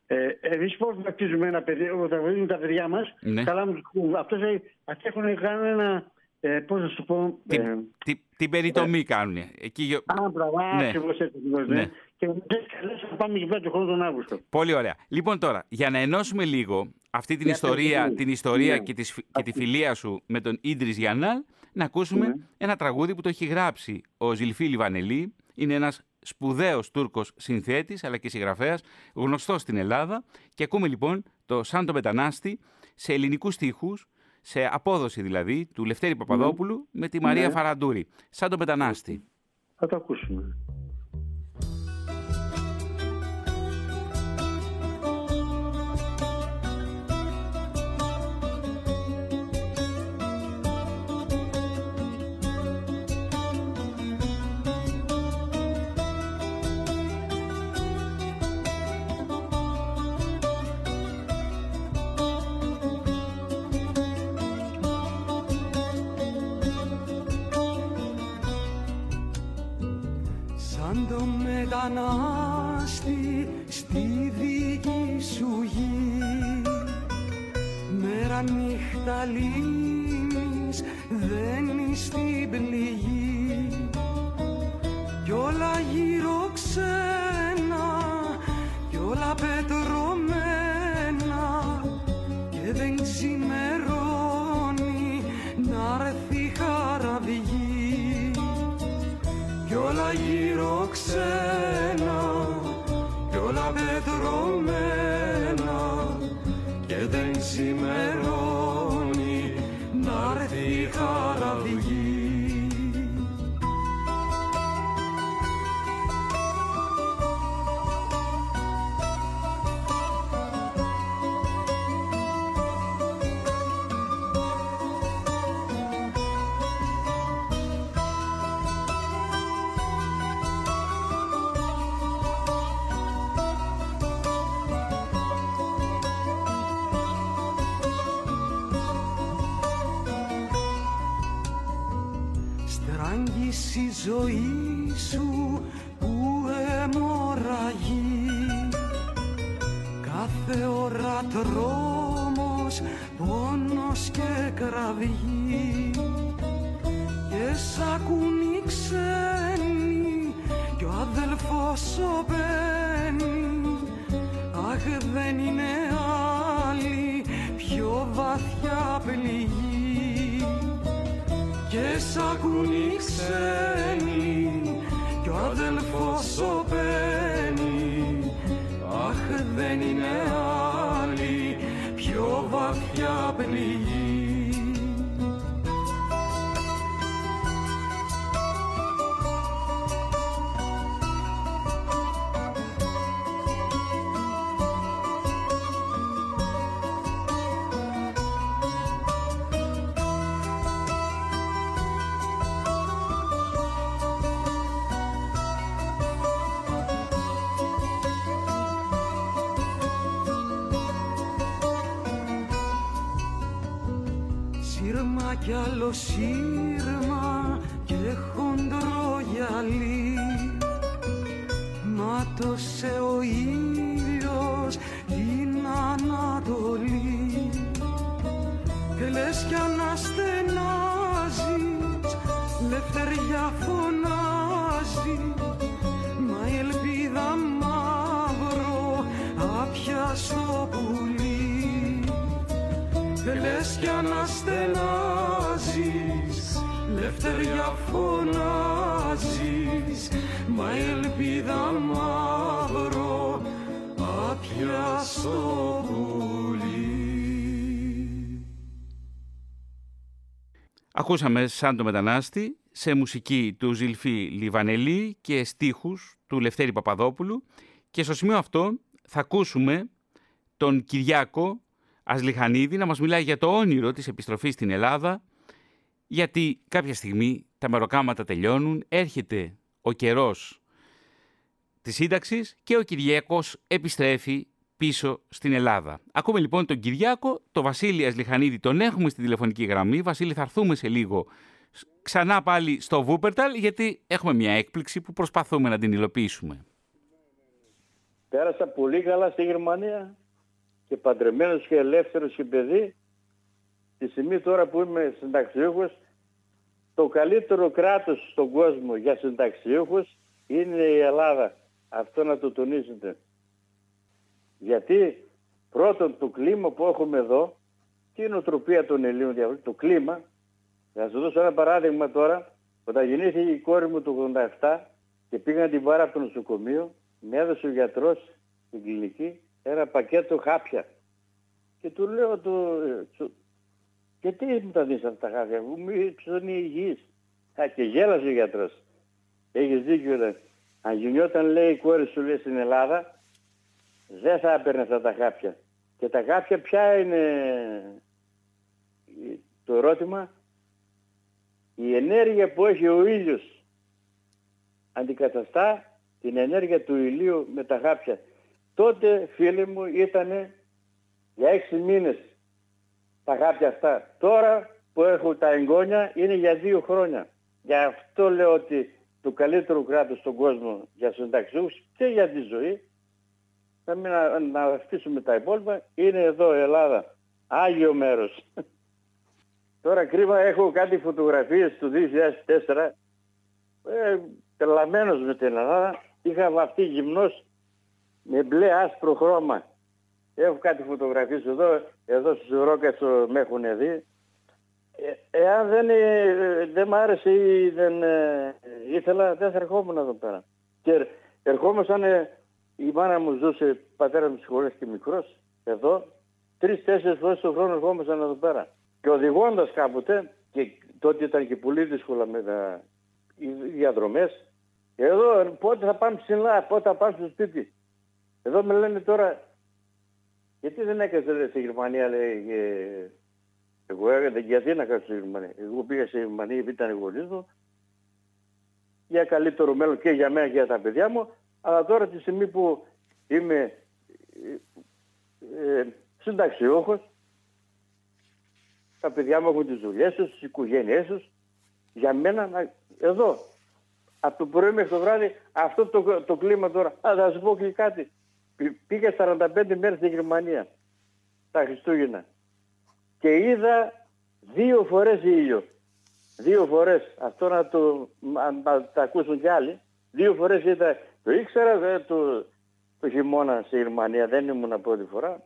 ε, Εμείς πώς βαφτίζουμε ένα παιδί, όταν βαφτίζουμε τα παιδιά μας, Ναι. καλά μου Αυτός, ε, αυτοί έχουν κάνει ένα. Ε, πώς να σου πω. την, Ε, την, την περιτομή κάνουν. Εκεί, γιο- Α, μπράβο, Ναι. ακριβώς έτσι. Ακριβώς, ναι. Ναι. Και μου καλέσαν να πάμε εκεί πέρα τον χρόνο τον Αύγουστο. Πολύ ωραία. Λοιπόν τώρα, για να ενώσουμε λίγο αυτή την Για ιστορία, πες μου. την ιστορία Ναι. και, τη, σφ- και τη φιλία σου με τον Ίντρις Γιανάλ, να ακούσουμε Ναι. ένα τραγούδι που το έχει γράψει ο Ζιλφίλη Βανελή. Είναι ένας σπουδαίος Τούρκος συνθέτης αλλά και συγγραφέας, γνωστός στην Ελλάδα. Και ακούμε λοιπόν το «Σαν τον Μετανάστη» σε ελληνικούς στίχους, σε απόδοση δηλαδή, του Λευτέρη Παπαδόπουλου με τη Μαρία Ναι. Φαραντούρη. «Σαν τον Μετανάστη». Θα το ακούσουμε. Μετανάστη στη δική σου γη. Μέρα νύχτα λύνεις, δένεις στην πληγή. Κι όλα γύρω ξένα, κι όλα πετρωμένα. Και δεν ξημερώνει να έρθει χαραυγή κι όλα γύρω ξένα κι άλλο σύρμα και χοντρό γυαλί. Μάτωσε ο ήλιος την Ανατολή. Και λες κι αναστενάζεις λευτεριά φωνάζεις. Μα η ελπίδα μαύρο άπια στο πουλί. Και λες κι αναστενάζεις λευτεριά φωνάζεις μα η ελπίδα μαύρο άπια στο πουλί. Ακούσαμε σαν το μετανάστη σε μουσική του Ζηλφή Λιβανελή και στίχους του Λευτέρη Παπαδόπουλου. Και στο σημείο αυτό θα ακούσουμε τον Κυριάκο Ασλιχανίδη να μας μιλάει για το όνειρο της επιστροφής στην Ελλάδα γιατί κάποια στιγμή τα μεροκάματα τελειώνουν, έρχεται ο καιρός της σύνταξης και ο Κυριάκος επιστρέφει πίσω στην Ελλάδα. Ακούμε λοιπόν τον Κυριάκο, τον Βασίλη Ασλιχανίδη τον έχουμε στη τηλεφωνική γραμμή. Βασίλη θα έρθουμε σε λίγο ξανά πάλι στο Βούπερταλ γιατί έχουμε μια έκπληξη που προσπαθούμε να την υλοποιήσουμε. Πέρασα πολύ καλά στη Γερμανία και παντρεμένος και ελεύθερος και παιδί. Τη στιγμή τώρα που είμαι συνταξιούχος, το καλύτερο κράτος στον κόσμο για συνταξιούχους είναι η Ελλάδα. Αυτό να το τονίσετε. Γιατί πρώτον το κλίμα που έχουμε εδώ και η νοοτροπία των Ελλήνων, το κλίμα, θα σας δώσω ένα παράδειγμα τώρα, όταν γεννήθηκε η κόρη μου το 87 και πήγα να την πάρω από το νοσοκομείο, με έδωσε ο γιατρός στην κλινική ένα πακέτο χάπια. Και του λέω, του, του, γιατί μου τα δεις αυτά τα χάπια, μου είναι υγιής. Α, και γέλασε ο γιατρός. Έχεις δίκιο, λέει. Αν γινόταν, λέει, η κόρη σου, λέει, στην Ελλάδα, δεν θα έπαιρνε αυτά τα χάπια. Και τα χάπια ποια είναι το ερώτημα; Η ενέργεια που έχει ο ήλιος αντικαταστά την ενέργεια του ηλίου με τα χάπια. Τότε φίλοι μου ήταν για έξι μήνες τα χάπια αυτά. Τώρα που έχω τα εγγόνια είναι για δύο χρόνια. Γι' αυτό λέω ότι το καλύτερο κράτος στον κόσμο για συνταξιούς και για τη ζωή θα μην να, να αφήσουμε τα υπόλοιπα είναι εδώ η Ελλάδα. Άγιο μέρος. <laughs> Τώρα κρίμα έχω κάτι φωτογραφίες του 2004 ε, τρελαμένος με την Ελλάδα. Είχα βαφτεί γυμνός με μπλε άσπρο χρώμα. Έχω κάτι φωτογραφίες εδώ, εδώ στους Ρόκατσο με έχουν δει. Ε, εάν δεν, ε, δεν μ' άρεσε ή δεν ε, ήθελα, δεν θα ερχόμουν εδώ πέρα. Και ερχόμασταν, η μάνα μου ζούσε, πατέρα μου και μικρός, εδώ, τρεις-τέσσερις φορές το χρόνο ερχόμασταν εδώ πέρα. Και οδηγώντας κάποτε, και τότε ήταν και πολύ δύσκολα με τα οι διαδρομές, εδώ πότε θα πάμε ψηλά, πότε θα πάμε στο σπίτι. Εδώ με λένε τώρα, γιατί δεν έκασε στη Γερμανία, λέει, και... εγώ έκανα, γιατί να κάνω στη Γερμανία. Εγώ πήγα στη Γερμανία επειδή ήταν γονείς μου, για καλύτερο μέλλον και για μένα και για τα παιδιά μου, αλλά τώρα τη στιγμή που είμαι ε, ε, συνταξιούχος, τα παιδιά μου έχουν τις δουλειές τους, τις οικογένειές τους, για μένα να, εδώ, από το πρωί μέχρι το βράδυ, αυτό το, το κλίμα τώρα. Α, θα σου πω και κάτι. Πήγα 45 μέρες στην Γερμανία, τα Χριστούγεννα. Και είδα δύο φορές ήλιο. Δύο φορές. Αυτό να το, να τα ακούσουν κι άλλοι. Δύο φορές είδα. Το ήξερα δε, το, το χειμώνα στη Γερμανία. Δεν ήμουν πρώτη φορά.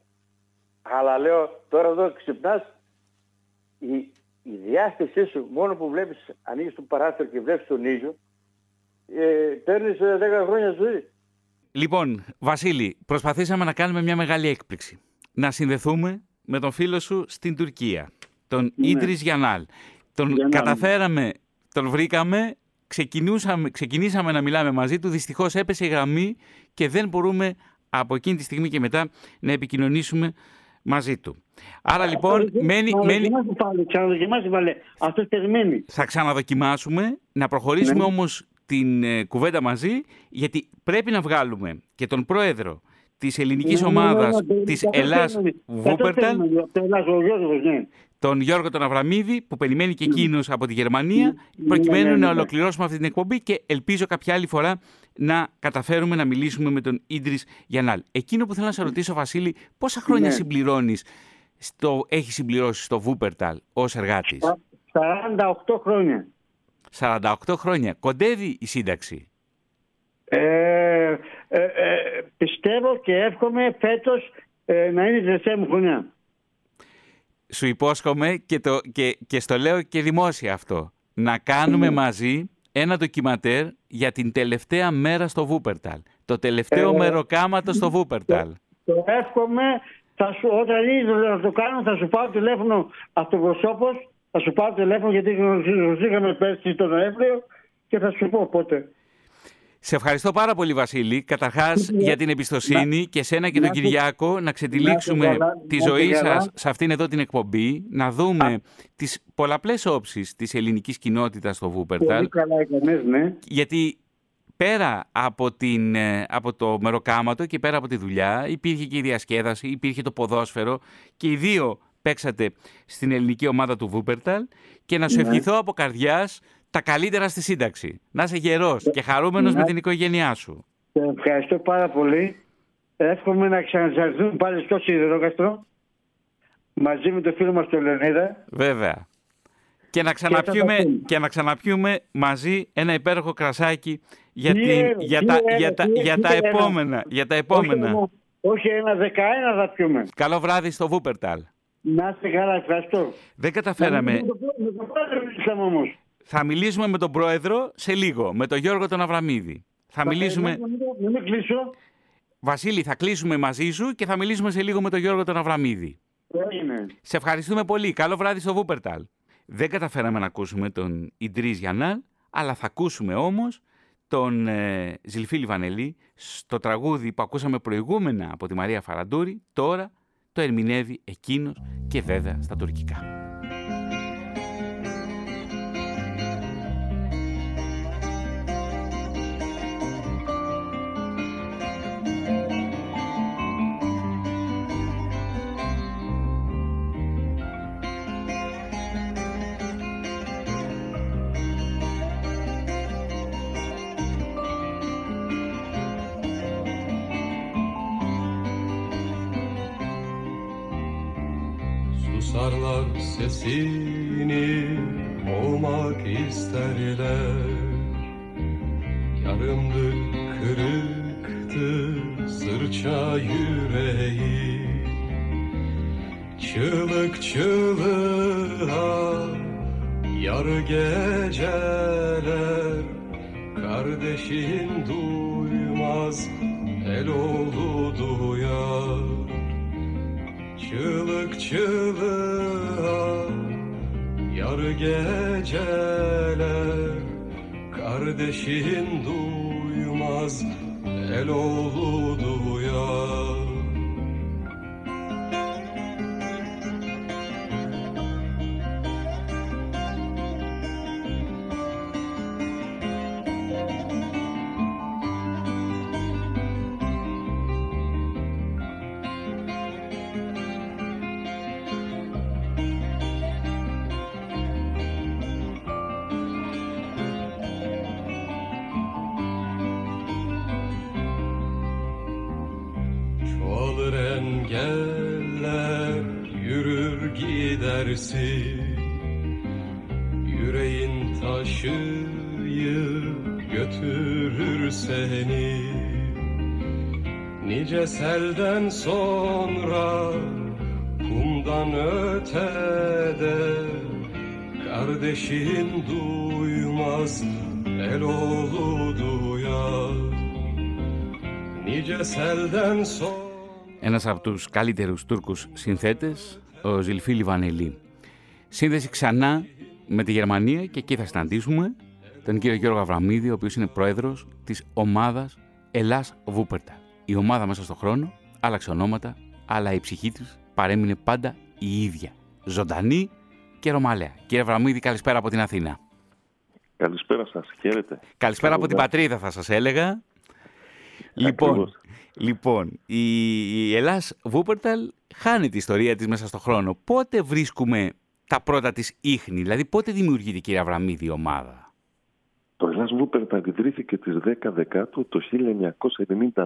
Αλλά λέω τώρα εδώ ξυπνάς η, η διάθεσή σου μόνο που βλέπεις ανοίγεις το παράθυρο και βλέπεις τον ήλιο ε, παίρνεις 10 ε, χρόνια ζωή. Λοιπόν, Βασίλη, προσπαθήσαμε να κάνουμε μια μεγάλη έκπληξη. Να συνδεθούμε με τον φίλο σου στην Τουρκία, τον ναι. Ίντρις Γιανάλ. Τον καταφέραμε, τον βρήκαμε, ξεκινήσαμε, ξεκινήσαμε να μιλάμε μαζί του, δυστυχώς έπεσε η γραμμή και δεν μπορούμε από εκείνη τη στιγμή και μετά να επικοινωνήσουμε μαζί του. Άρα λοιπόν μένει... μένει... Πάλι, πάλι. Αυτός περιμένει. Θα ξαναδοκιμάσουμε, να προχωρήσουμε ναι. όμως την ε, κουβέντα μαζί, γιατί πρέπει να βγάλουμε και τον πρόεδρο της ελληνικής Ναι, ομάδας ναι, ναι, της ναι, Ελλάς ναι, ναι, ναι. Βούπερταλ, Αυτό θέλουμε, ο Γιώργος, ναι. τον Γιώργο τον Αβραμίδη που περιμένει και εκείνος από τη Γερμανία προκειμένου ναι, ναι, να ναι. ολοκληρώσουμε αυτή την εκπομπή και ελπίζω κάποια άλλη φορά να καταφέρουμε να μιλήσουμε με τον Ίντρις Γιαννάλ. Εκείνο που θέλω να σε ρωτήσω Βασίλη, πόσα χρόνια Ναι. συμπληρώνεις, στο, έχει συμπληρώσει στο Βούπερταλ ως εργάτης. 48 χρόνια. 48 χρόνια. Κοντεύει η σύνταξη. Ε, ε, ε, πιστεύω και εύχομαι φέτος ε, να είναι η τελευταία μου χρονιά. Σου υπόσχομαι και, το, και, και στο λέω και δημόσια αυτό. Να κάνουμε μαζί ένα ντοκιματέρ για την τελευταία μέρα στο Βούπερταλ. Το τελευταίο Ε, μεροκάματο στο Βούπερταλ. Το εύχομαι, θα σου, όταν είναι να το κάνω θα σου πάρω τηλέφωνο αυτοπροσώπως, θα σου πάρω τηλέφωνο γιατί γνωριστήκαμε πέρσι τον Νοέμβριο και θα σου πω πότε. Σε ευχαριστώ πάρα πολύ Βασίλη, καταρχάς για την εμπιστοσύνη και σένα και τον να σε- Κυριάκο να ξετυλίξουμε να σε καλά, τη να σε ζωή καλά. σας σε αυτήν εδώ την εκπομπή, να δούμε τις πολλαπλές όψεις της ελληνικής κοινότητας στο Βούπερταλ. Πολύ καλά έκανες, ναι. γιατί πέρα από, την, ε, από το μεροκάματο και πέρα από τη δουλειά υπήρχε και η διασκέδαση, υπήρχε το ποδόσφαιρο και οι δύο παίξατε στην ελληνική ομάδα του Βούπερταλ και να σου Ναι. ευχηθώ από καρδιάς τα καλύτερα στη σύνταξη. Να είσαι γερός και χαρούμενος Ναι. με την οικογένειά σου. Σε ευχαριστώ πάρα πολύ. Εύχομαι να ξαναζαρθούν πάλι στο Σιδηρόκαστρο μαζί με το φίλο μας τον Λεωνίδα. Βέβαια. Και να, θα ξαναπιούμε, τα πούμε. και να ξαναπιούμε μαζί ένα υπέροχο κρασάκι για, Τι την- ένα, για, τι τα, ένα, για, τα, τι- για τι τα ένα. επόμενα. Για τα επόμενα. Όχι ένα, όχι ένα, δεκαένα θα πιούμε. Καλό βράδυ στο Βούπερταλ. Να είστε καλά, ευχαριστώ. Δεν καταφέραμε. Με το πρό- με το πρόεδρο μιλήσαμε όμως. Θα μιλήσουμε με τον πρόεδρο σε λίγο, με τον Γιώργο τον Αβραμίδη. Θα μιλήσουμε... Να μην- να μην κλείσω. Βασίλη, θα κλείσουμε μαζί σου και θα μιλήσουμε σε λίγο με τον Γιώργο τον Αβραμίδη. Έγινε. Σε ευχαριστούμε πολύ. Καλό βράδυ στο Βούπερταλ. Δεν καταφέραμε να ακούσουμε τον Ιντρίζ Γιαννάλ, αλλά θα ακούσουμε όμως τον ε, Ζιλφίλη Βανελή στο τραγούδι που ακούσαμε προηγούμενα από τη Μαρία Φαραντούρη. Τώρα το ερμηνεύει εκείνος και βέβαια στα τουρκικά. Sesini olmak isterler seni. Nice selden sonra kumdan ötede Kardeşin duymaz el oğlu duyar. Nice selden sonra Ένας από τους καλύτερους Τούρκους συνθέτες, ο Ζιλφίλη Βανελή. Σύνδεση ξανά με τη Γερμανία και εκεί θα συναντήσουμε τον κύριο Γιώργο Αβραμίδη, ο οποίος είναι πρόεδρος της ομάδας Ελλάς Βούπερτα. Η ομάδα μέσα στον χρόνο άλλαξε ονόματα, αλλά η ψυχή της παρέμεινε πάντα η ίδια. Ζωντανή και ρωμαλαία. Κύριε Αβραμίδη, καλησπέρα από την Αθήνα. Καλησπέρα σας, χαίρετε. Καλησπέρα από την Καλώς. πατρίδα θα σας έλεγα. Λοιπόν, Ακριβώς. λοιπόν η, η Ελλάς Βούπερταλ χάνει τη ιστορία της μέσα στον χρόνο. Πότε βρίσκουμε τα πρώτα της ίχνη, δηλαδή πότε δημιουργείται η κυρία Αβραμίδη η ομάδα; Το Ελλάς Βούπερταλ ιδρύθηκε τις 10 Δεκάτου το 1994.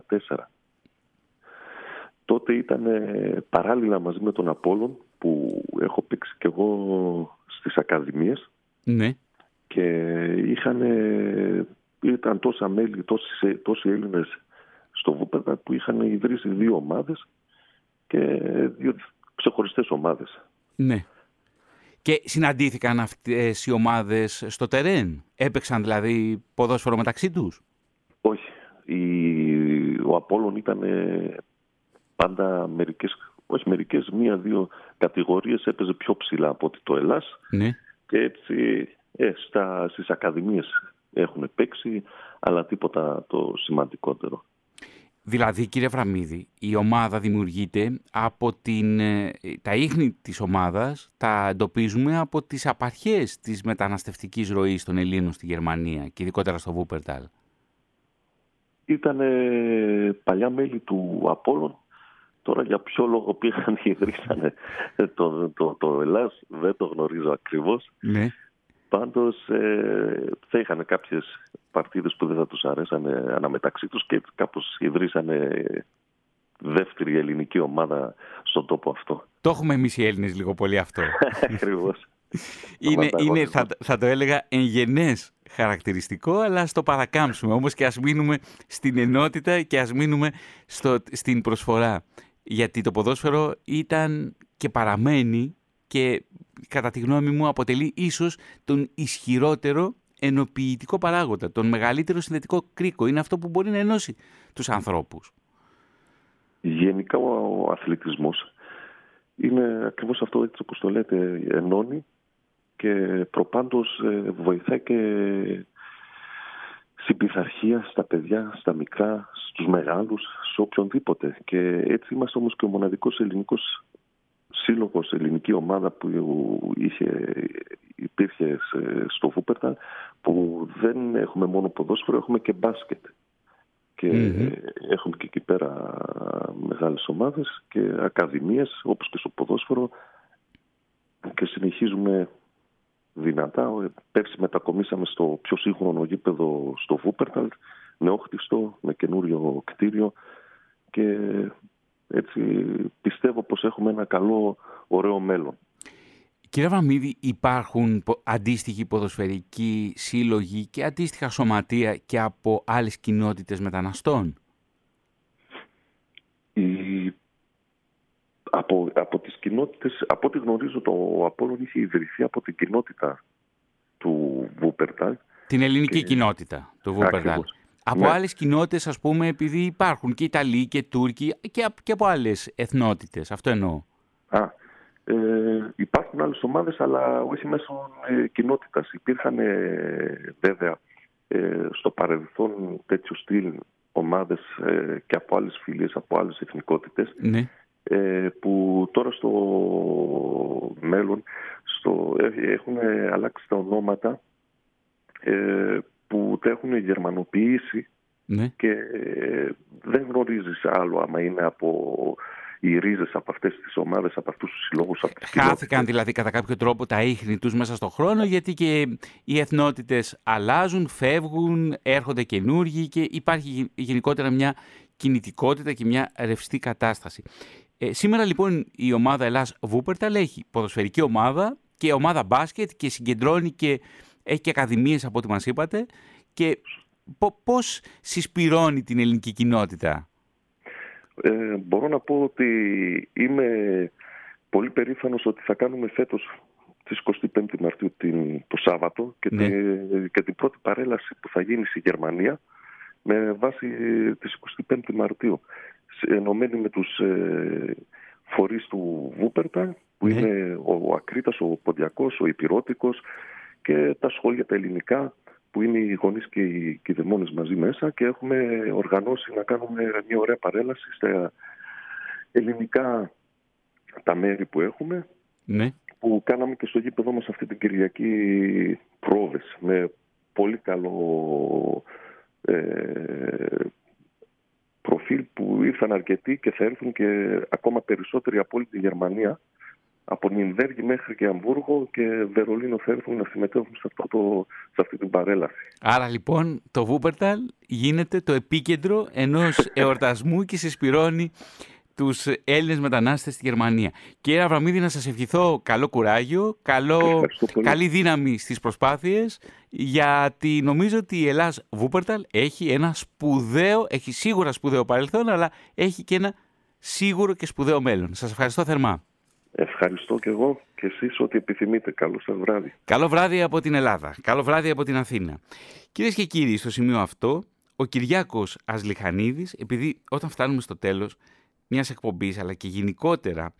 Τότε ήταν ε, παράλληλα μαζί με τον Απόλλων που έχω παίξει κι εγώ στις Ακαδημίες Ναι. και είχαν, ε, ήταν τόσα μέλη, τόσοι, τόσοι Έλληνες στο Βούπερταλ που είχαν ιδρύσει δύο ομάδες και δύο ξεχωριστές ομάδες. Ναι. Και συναντήθηκαν αυτές οι ομάδες στο τερέν. Έπαιξαν δηλαδή ποδόσφαιρο μεταξύ τους; Όχι. Η, ο Απόλλων ήταν ε, πάντα μερικές, όχι μερικές, μία-δύο κατηγορίες έπαιζε πιο ψηλά από ότι το Ελλάς Ναι. και έτσι ε, στα, στις ακαδημίες έχουν παίξει αλλά τίποτα το σημαντικότερο. Δηλαδή, κύριε Βραμίδη, η ομάδα δημιουργείται από την... ε, Τα ίχνη της ομάδας τα εντοπίζουμε από τις απαρχές της μεταναστευτικής ροής των Ελλήνων στη Γερμανία και ειδικότερα στο Βούπερταλ. Ήταν ε, παλιά μέλη του Απόλλων Τώρα για ποιο λόγο πήγαν και ιδρύσανε το, το, το Ελλάς δεν το γνωρίζω ακριβώς. Ναι. Πάντως ε, θα είχαν κάποιες παρτίδες που δεν θα τους αρέσανε αναμεταξύ τους και κάπως ιδρύσανε δεύτερη ελληνική ομάδα στον τόπο αυτό. Το έχουμε εμείς οι Έλληνες λίγο πολύ αυτό. <laughs> Ακριβώς. <laughs> είναι, είναι θα, θα το έλεγα εγγενές χαρακτηριστικό, αλλά ας το παρακάμψουμε όμως και ας μείνουμε στην ενότητα και ας μείνουμε στο, στην προσφορά. Γιατί το ποδόσφαιρο ήταν και παραμένει και κατά τη γνώμη μου αποτελεί ίσως τον ισχυρότερο ενοποιητικό παράγοντα, τον μεγαλύτερο συνδετικό κρίκο. Είναι αυτό που μπορεί να ενώσει τους ανθρώπους. Γενικά ο αθλητισμός είναι ακριβώς αυτό έτσι όπως το λέτε ενώνει και προπάντως βοηθάει και στην πειθαρχία στα παιδιά, στα μικρά, στους μεγάλους, σε οποιονδήποτε. Και έτσι είμαστε όμως και ο μοναδικός ελληνικός σύλλογος, ελληνική ομάδα που είχε, υπήρχε στο Βούπερτα που δεν έχουμε μόνο ποδόσφαιρο, έχουμε και μπάσκετ. Και mm-hmm. έχουμε και εκεί πέρα μεγάλες ομάδες και ακαδημίες όπως και στο ποδόσφαιρο και συνεχίζουμε δυνατά. Πέρσι μετακομίσαμε στο πιο σύγχρονο γήπεδο στο Βούπερταλ, νεόχτιστο, με καινούριο κτίριο και έτσι πιστεύω πως έχουμε ένα καλό, ωραίο μέλλον. Κύριε Βαμίδη, υπάρχουν αντίστοιχοι ποδοσφαιρικοί σύλλογοι και αντίστοιχα σωματεία και από άλλες κοινότητες μεταναστών; Η... Από, από τις κοινότητες, από ό,τι γνωρίζω το Απόλλων είχε ιδρυθεί από την κοινότητα του Βούπερταλ. Την ελληνική και... κοινότητα του Βούπερταλ. Από ναι. άλλες κοινότητες, ας πούμε, επειδή υπάρχουν και Ιταλοί και Τούρκοι και, και από άλλες εθνότητες. Αυτό εννοώ. Α, ε, υπάρχουν άλλες ομάδες, αλλά όχι μέσω ε, κοινότητας. Υπήρχαν ε, βέβαια ε, στο παρελθόν τέτοιου στυλ ομάδες ε, και από άλλες φιλίες, από άλλες εθνικότητες. Ναι. Ε, που τώρα στο μέλλον στο, έχουν αλλάξει τα ονόματα ε, που τα έχουν γερμανοποιήσει ναι. και ε, δεν γνωρίζεις άλλο άμα είναι από οι ρίζες από αυτές τις ομάδες, από αυτούς τους συλλόγους. Από τις Χάθηκαν δηλαδή κατά κάποιο τρόπο τα ίχνη τους μέσα στον χρόνο γιατί και οι εθνότητες αλλάζουν, φεύγουν, έρχονται καινούργοι και υπάρχει γενικότερα μια κινητικότητα και μια ρευστή κατάσταση. Ε, σήμερα λοιπόν η ομάδα Ελλάς Βούπερταλ έχει ποδοσφαιρική ομάδα και ομάδα μπάσκετ και συγκεντρώνει και έχει και ακαδημίες από ό,τι μας είπατε και πώς συσπηρώνει την ελληνική κοινότητα; Ε, μπορώ να πω ότι είμαι πολύ περήφανος ότι θα κάνουμε φέτος της 25η Μαρτίου την, το Σάββατο και, ναι. την, και την πρώτη παρέλαση που θα γίνει στη Γερμανία με βάση της 25η Μαρτίου ενωμένοι με τους ε, φορείς του Βούπερτα που ναι. είναι ο, ο Ακρίτας, ο Ποντιακός, ο Υπηρώτικος και τα σχόλια τα ελληνικά που είναι οι γονείς και οι κηδεμόνες μαζί μέσα και έχουμε οργανώσει να κάνουμε μια ωραία παρέλαση στα ελληνικά τα μέρη που έχουμε ναι. που κάναμε και στο γήπεδό μας αυτή την Κυριακή πρόβες με πολύ καλό ε, φρανκοφίλ που ήρθαν αρκετοί και θα έρθουν και ακόμα περισσότεροι από όλη τη Γερμανία από Νιμβέργη μέχρι και Αμβούργο και Βερολίνο θα έρθουν να συμμετέχουν σε, αυτό το, σε αυτή την παρέλαση. Άρα λοιπόν το Βούπερταλ γίνεται το επίκεντρο ενός <laughs> εορτασμού και συσπηρώνει τους Έλληνες μετανάστες στη Γερμανία. Κύριε Αβραμίδη, να σας ευχηθώ καλό κουράγιο, καλό, καλή δύναμη στις προσπάθειες, γιατί νομίζω ότι η Ελλάς Βούπερταλ έχει ένα σπουδαίο, έχει σίγουρα σπουδαίο παρελθόν, αλλά έχει και ένα σίγουρο και σπουδαίο μέλλον. Σας ευχαριστώ θερμά. Ευχαριστώ και εγώ και εσείς ό,τι επιθυμείτε. Καλό σας βράδυ. Καλό βράδυ από την Ελλάδα. Καλό βράδυ από την Αθήνα. Κυρίες και κύριοι, στο σημείο αυτό, ο Κυριάκος Ασλιχανίδης, επειδή όταν φτάνουμε στο τέλος μιας εκπομπής, αλλά και γενικότερα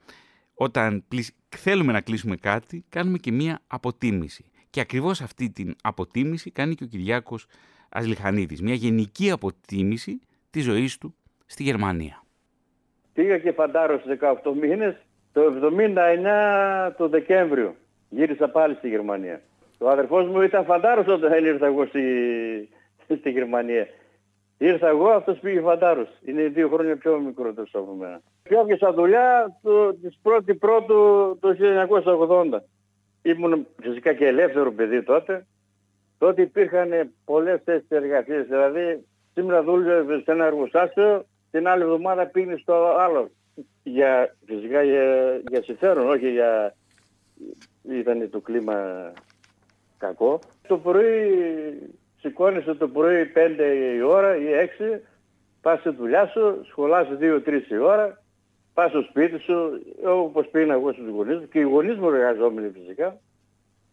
όταν θέλουμε να κλείσουμε κάτι, κάνουμε και μια αποτίμηση. Και ακριβώς αυτή την αποτίμηση κάνει και ο Κυριάκος Ασλιχανίδης. Μια γενική αποτίμηση της ζωής του στη Γερμανία. Πήγα και φαντάρω 18 μήνες το 79 το Δεκέμβριο γύρισα πάλι στη Γερμανία. Ο αδερφός μου ήταν φαντάρος όταν ήρθα εγώ στη, στη Γερμανία. Ήρθα εγώ, αυτός πήγε φαντάρος. Είναι δύο χρόνια πιο μικρότερος από μένα. Πιάβγεσα δουλειά το, της πρώτη πρώτου το 1980. Ήμουν φυσικά και ελεύθερο παιδί τότε. Τότε υπήρχαν πολλές θέσεις εργασίες. Δηλαδή σήμερα δούλευε σε ένα εργοστάσιο, την άλλη εβδομάδα πήγαινε στο άλλο για, φυσικά για, για συμφέρον, όχι για... ήταν το κλίμα κακό. Το πρωί σηκώνεσαι το πρωί 5 η ώρα ή 6, πας στη δουλειά σου, σχολάσαι 2-3 η ώρα, πας στο σπίτι σου, όπως πήγαινα εγώ στους γονείς μου και οι γονείς μου εργαζόμενοι φυσικά.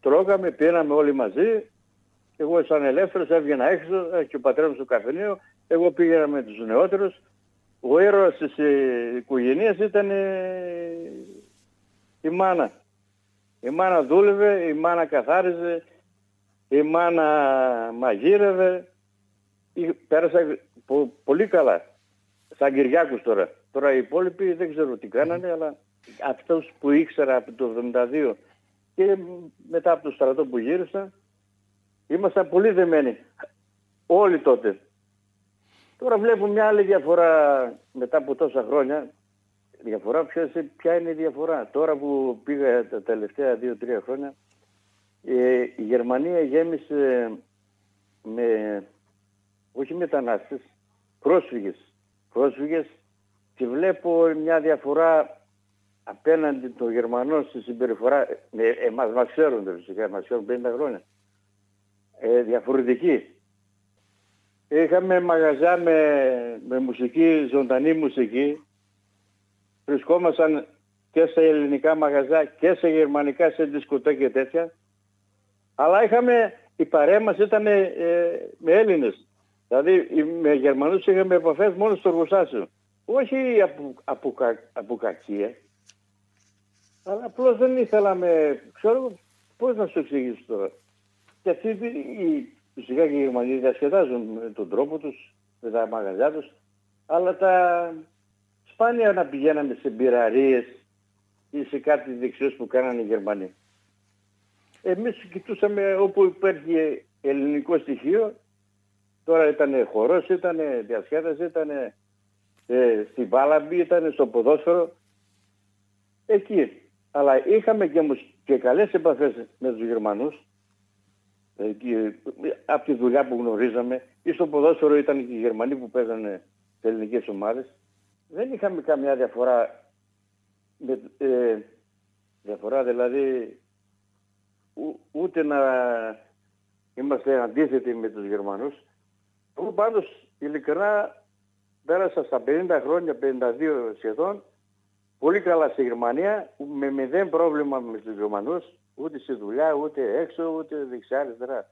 Τρώγαμε, πίναμε όλοι μαζί, εγώ σαν ελεύθερος έβγαινα έξω ε, και ο πατέρας μου στο καφενείο, εγώ πήγαινα με τους νεότερους, ο ήρωας της ε, οικογένειας ήταν ε, η μάνα. Η μάνα δούλευε, η μάνα καθάριζε, η μάνα μαγείρευε. Πέρασα πολύ καλά. Σαν Κυριάκους τώρα. Τώρα οι υπόλοιποι δεν ξέρω τι κάνανε, αλλά αυτός που ήξερα από το 72 και μετά από το στρατό που γύρισα, ήμασταν πολύ δεμένοι. Όλοι τότε. Τώρα βλέπω μια άλλη διαφορά μετά από τόσα χρόνια. Διαφορά, ποια είναι η διαφορά. Τώρα που πήγα τα τελευταία δύο-τρία χρόνια, ε, η Γερμανία γέμισε με, όχι μετανάστες, πρόσφυγες. Πρόσφυγες και βλέπω μια διαφορά απέναντι των Γερμανών στη συμπεριφορά, ε, εμάς μας ξέρουν φυσικά, μας ξέρουν 50 χρόνια, ε, διαφορετική. Είχαμε μαγαζιά με, με μουσική, ζωντανή μουσική. Βρισκόμασταν και σε ελληνικά μαγαζιά και σε γερμανικά, σε δισκοτέ και τέτοια. Αλλά είχαμε, η παρέα μας ήταν ε, με Έλληνες. Δηλαδή με Γερμανούς είχαμε επαφές μόνο στο εργοστάσιο. Όχι από, από, από κακία. Αλλά απλώς δεν ήθελαμε, ξέρω πώς να σου εξηγήσω τώρα. Και αυτή η, Φυσικά και οι Γερμανοί διασκεδάζουν με τον τρόπο τους, με τα μαγαζιά τους, αλλά τα σπάνια να πηγαίναμε σε μπειραρίες ή σε κάτι δεξιός που κάνανε οι Γερμανοί. Εμείς κοιτούσαμε όπου υπάρχει ελληνικό στοιχείο, τώρα ήταν χορός, ήταν διασκέδαση, ήταν ε, στην Πάλαμπη, ήταν στο ποδόσφαιρο, εκεί. Αλλά είχαμε και, και καλές επαφές με τους Γερμανούς, από τη δουλειά που γνωρίζαμε ή στο ποδόσφαιρο ήταν και οι Γερμανοί που παίζανε σε ελληνικές ομάδες. Δεν είχαμε καμιά διαφορά, με, ε, διαφορά δηλαδή ούτε να είμαστε αντίθετοι με τους Γερμανούς. Εγώ πάντως ειλικρινά πέρασα στα 50 χρόνια, 52 σχεδόν, πολύ καλά στη Γερμανία, με μηδέν πρόβλημα με τους Γερμανούς ούτε στη δουλειά, ούτε έξω, ούτε δεξιά-αριστερά.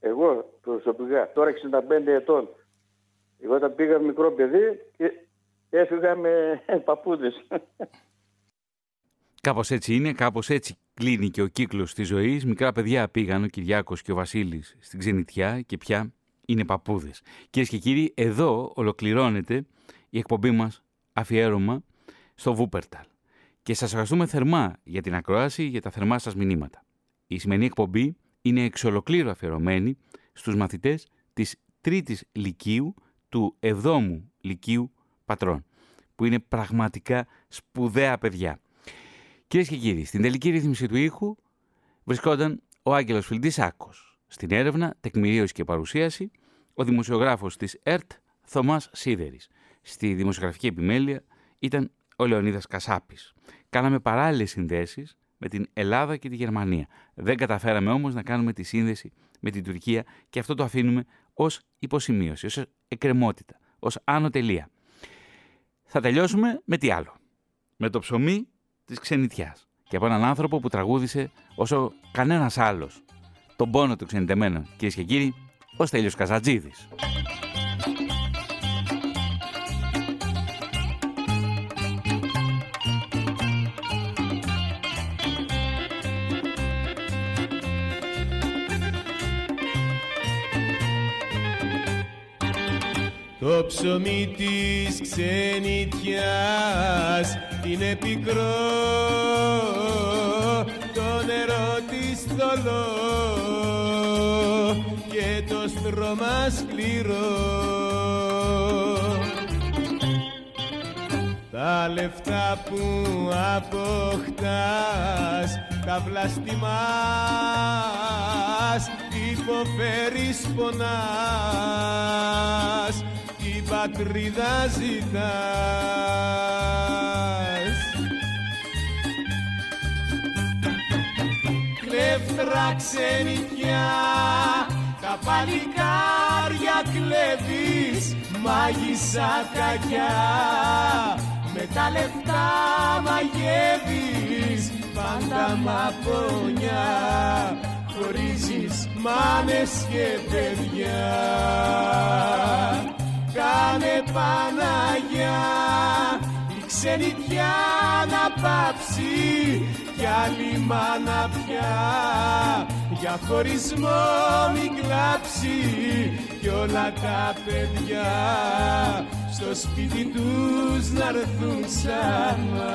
Εγώ προσωπικά, τώρα 65 ετών, εγώ όταν πήγα μικρό παιδί και έφυγα με <laughs> παππούδες. Κάπως έτσι είναι, κάπως έτσι κλείνει και ο κύκλος της ζωής. Μικρά παιδιά πήγαν ο Κυριάκος και ο Βασίλης στην ξενιτιά και πια είναι παππούδες. Κυρίες και κύριοι, εδώ ολοκληρώνεται η εκπομπή μας αφιέρωμα στο Βούπερταλ και σας ευχαριστούμε θερμά για την ακρόαση, για τα θερμά σας μηνύματα. Η σημερινή εκπομπή είναι εξ ολοκλήρου αφιερωμένη στους μαθητές της τρίτης λυκείου του 7ου Λυκείου Πατρών, που είναι πραγματικά σπουδαία παιδιά. Κυρίες και κύριοι, στην τελική ρύθμιση του ήχου βρισκόταν ο Άγγελος Φιλντής Στην έρευνα, τεκμηρίωση και παρουσίαση, ο δημοσιογράφος της ΕΡΤ Θωμάς Σίδερης. Στη δημοσιογραφική επιμέλεια ήταν ο Λεωνίδας Κασάπης. Κάναμε παράλληλες συνδέσεις με την Ελλάδα και τη Γερμανία. Δεν καταφέραμε όμως να κάνουμε τη σύνδεση με την Τουρκία και αυτό το αφήνουμε ως υποσημείωση, ως εκκρεμότητα, ως άνω τελεία. Θα τελειώσουμε με τι άλλο; Με το ψωμί της ξενιτιάς και από έναν άνθρωπο που τραγούδισε όσο κανένας άλλος τον πόνο του ξενιτεμένου, κυρίες και κύριοι, ο Στέλιος Καζατζίδης. Το ψωμί της ξενιτιάς είναι πικρό. Το νερό της θολό και το στρώμα σκληρό. Τα λεφτά που αποκτάς τα βλαστημάς υποφέρεις πονάς πατρίδα ζητάς Κλέφτρα ξενιτιά τα παλικάρια κλέβεις μάγισσα κακιά. Με τα λεφτά μαγεύεις πάντα μαπονιά χωρίζεις μάνες και παιδιά κάνε Παναγιά η ξενιτιά να πάψει κι άλλη μάνα πια για χωρισμό μην κλάψει κι όλα τα παιδιά στο σπίτι τους να έρθουν ξανά.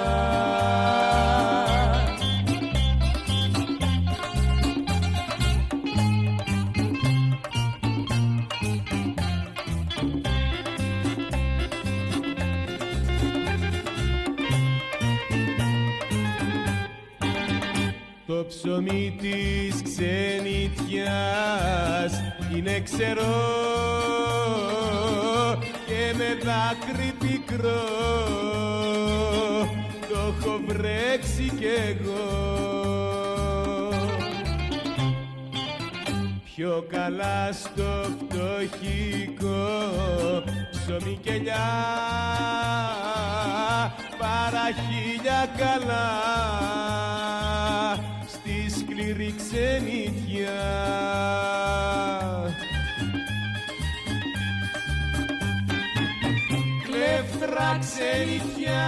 Το ψωμί της ξενιτιάς. Είναι ξερό και με δάκρυ πικρό. Το έχω βρέξει κι εγώ. Πιο καλά στο φτωχικό ψωμί και λιά παρά χίλια καλά σκληρή ξενιτιά. Κλέφτρα ξενιτιά,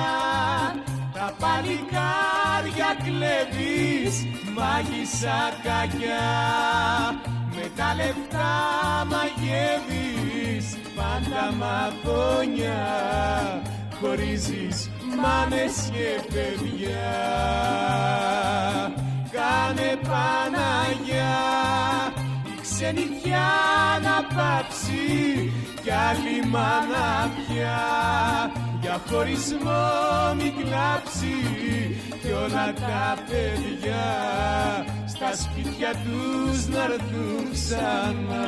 τα παλικάρια κλέβεις, μάγισσα κακιά. Με τα λεφτά μαγεύεις, πάντα μαπονιά, χωρίζεις μάνες και παιδιά κάνε Παναγιά η ξενιτιά να πάψει κι άλλη μάνα πια. Για χωρισμό μην κλάψει κι όλα τα παιδιά στα σπίτια τους να έρθουν ξανά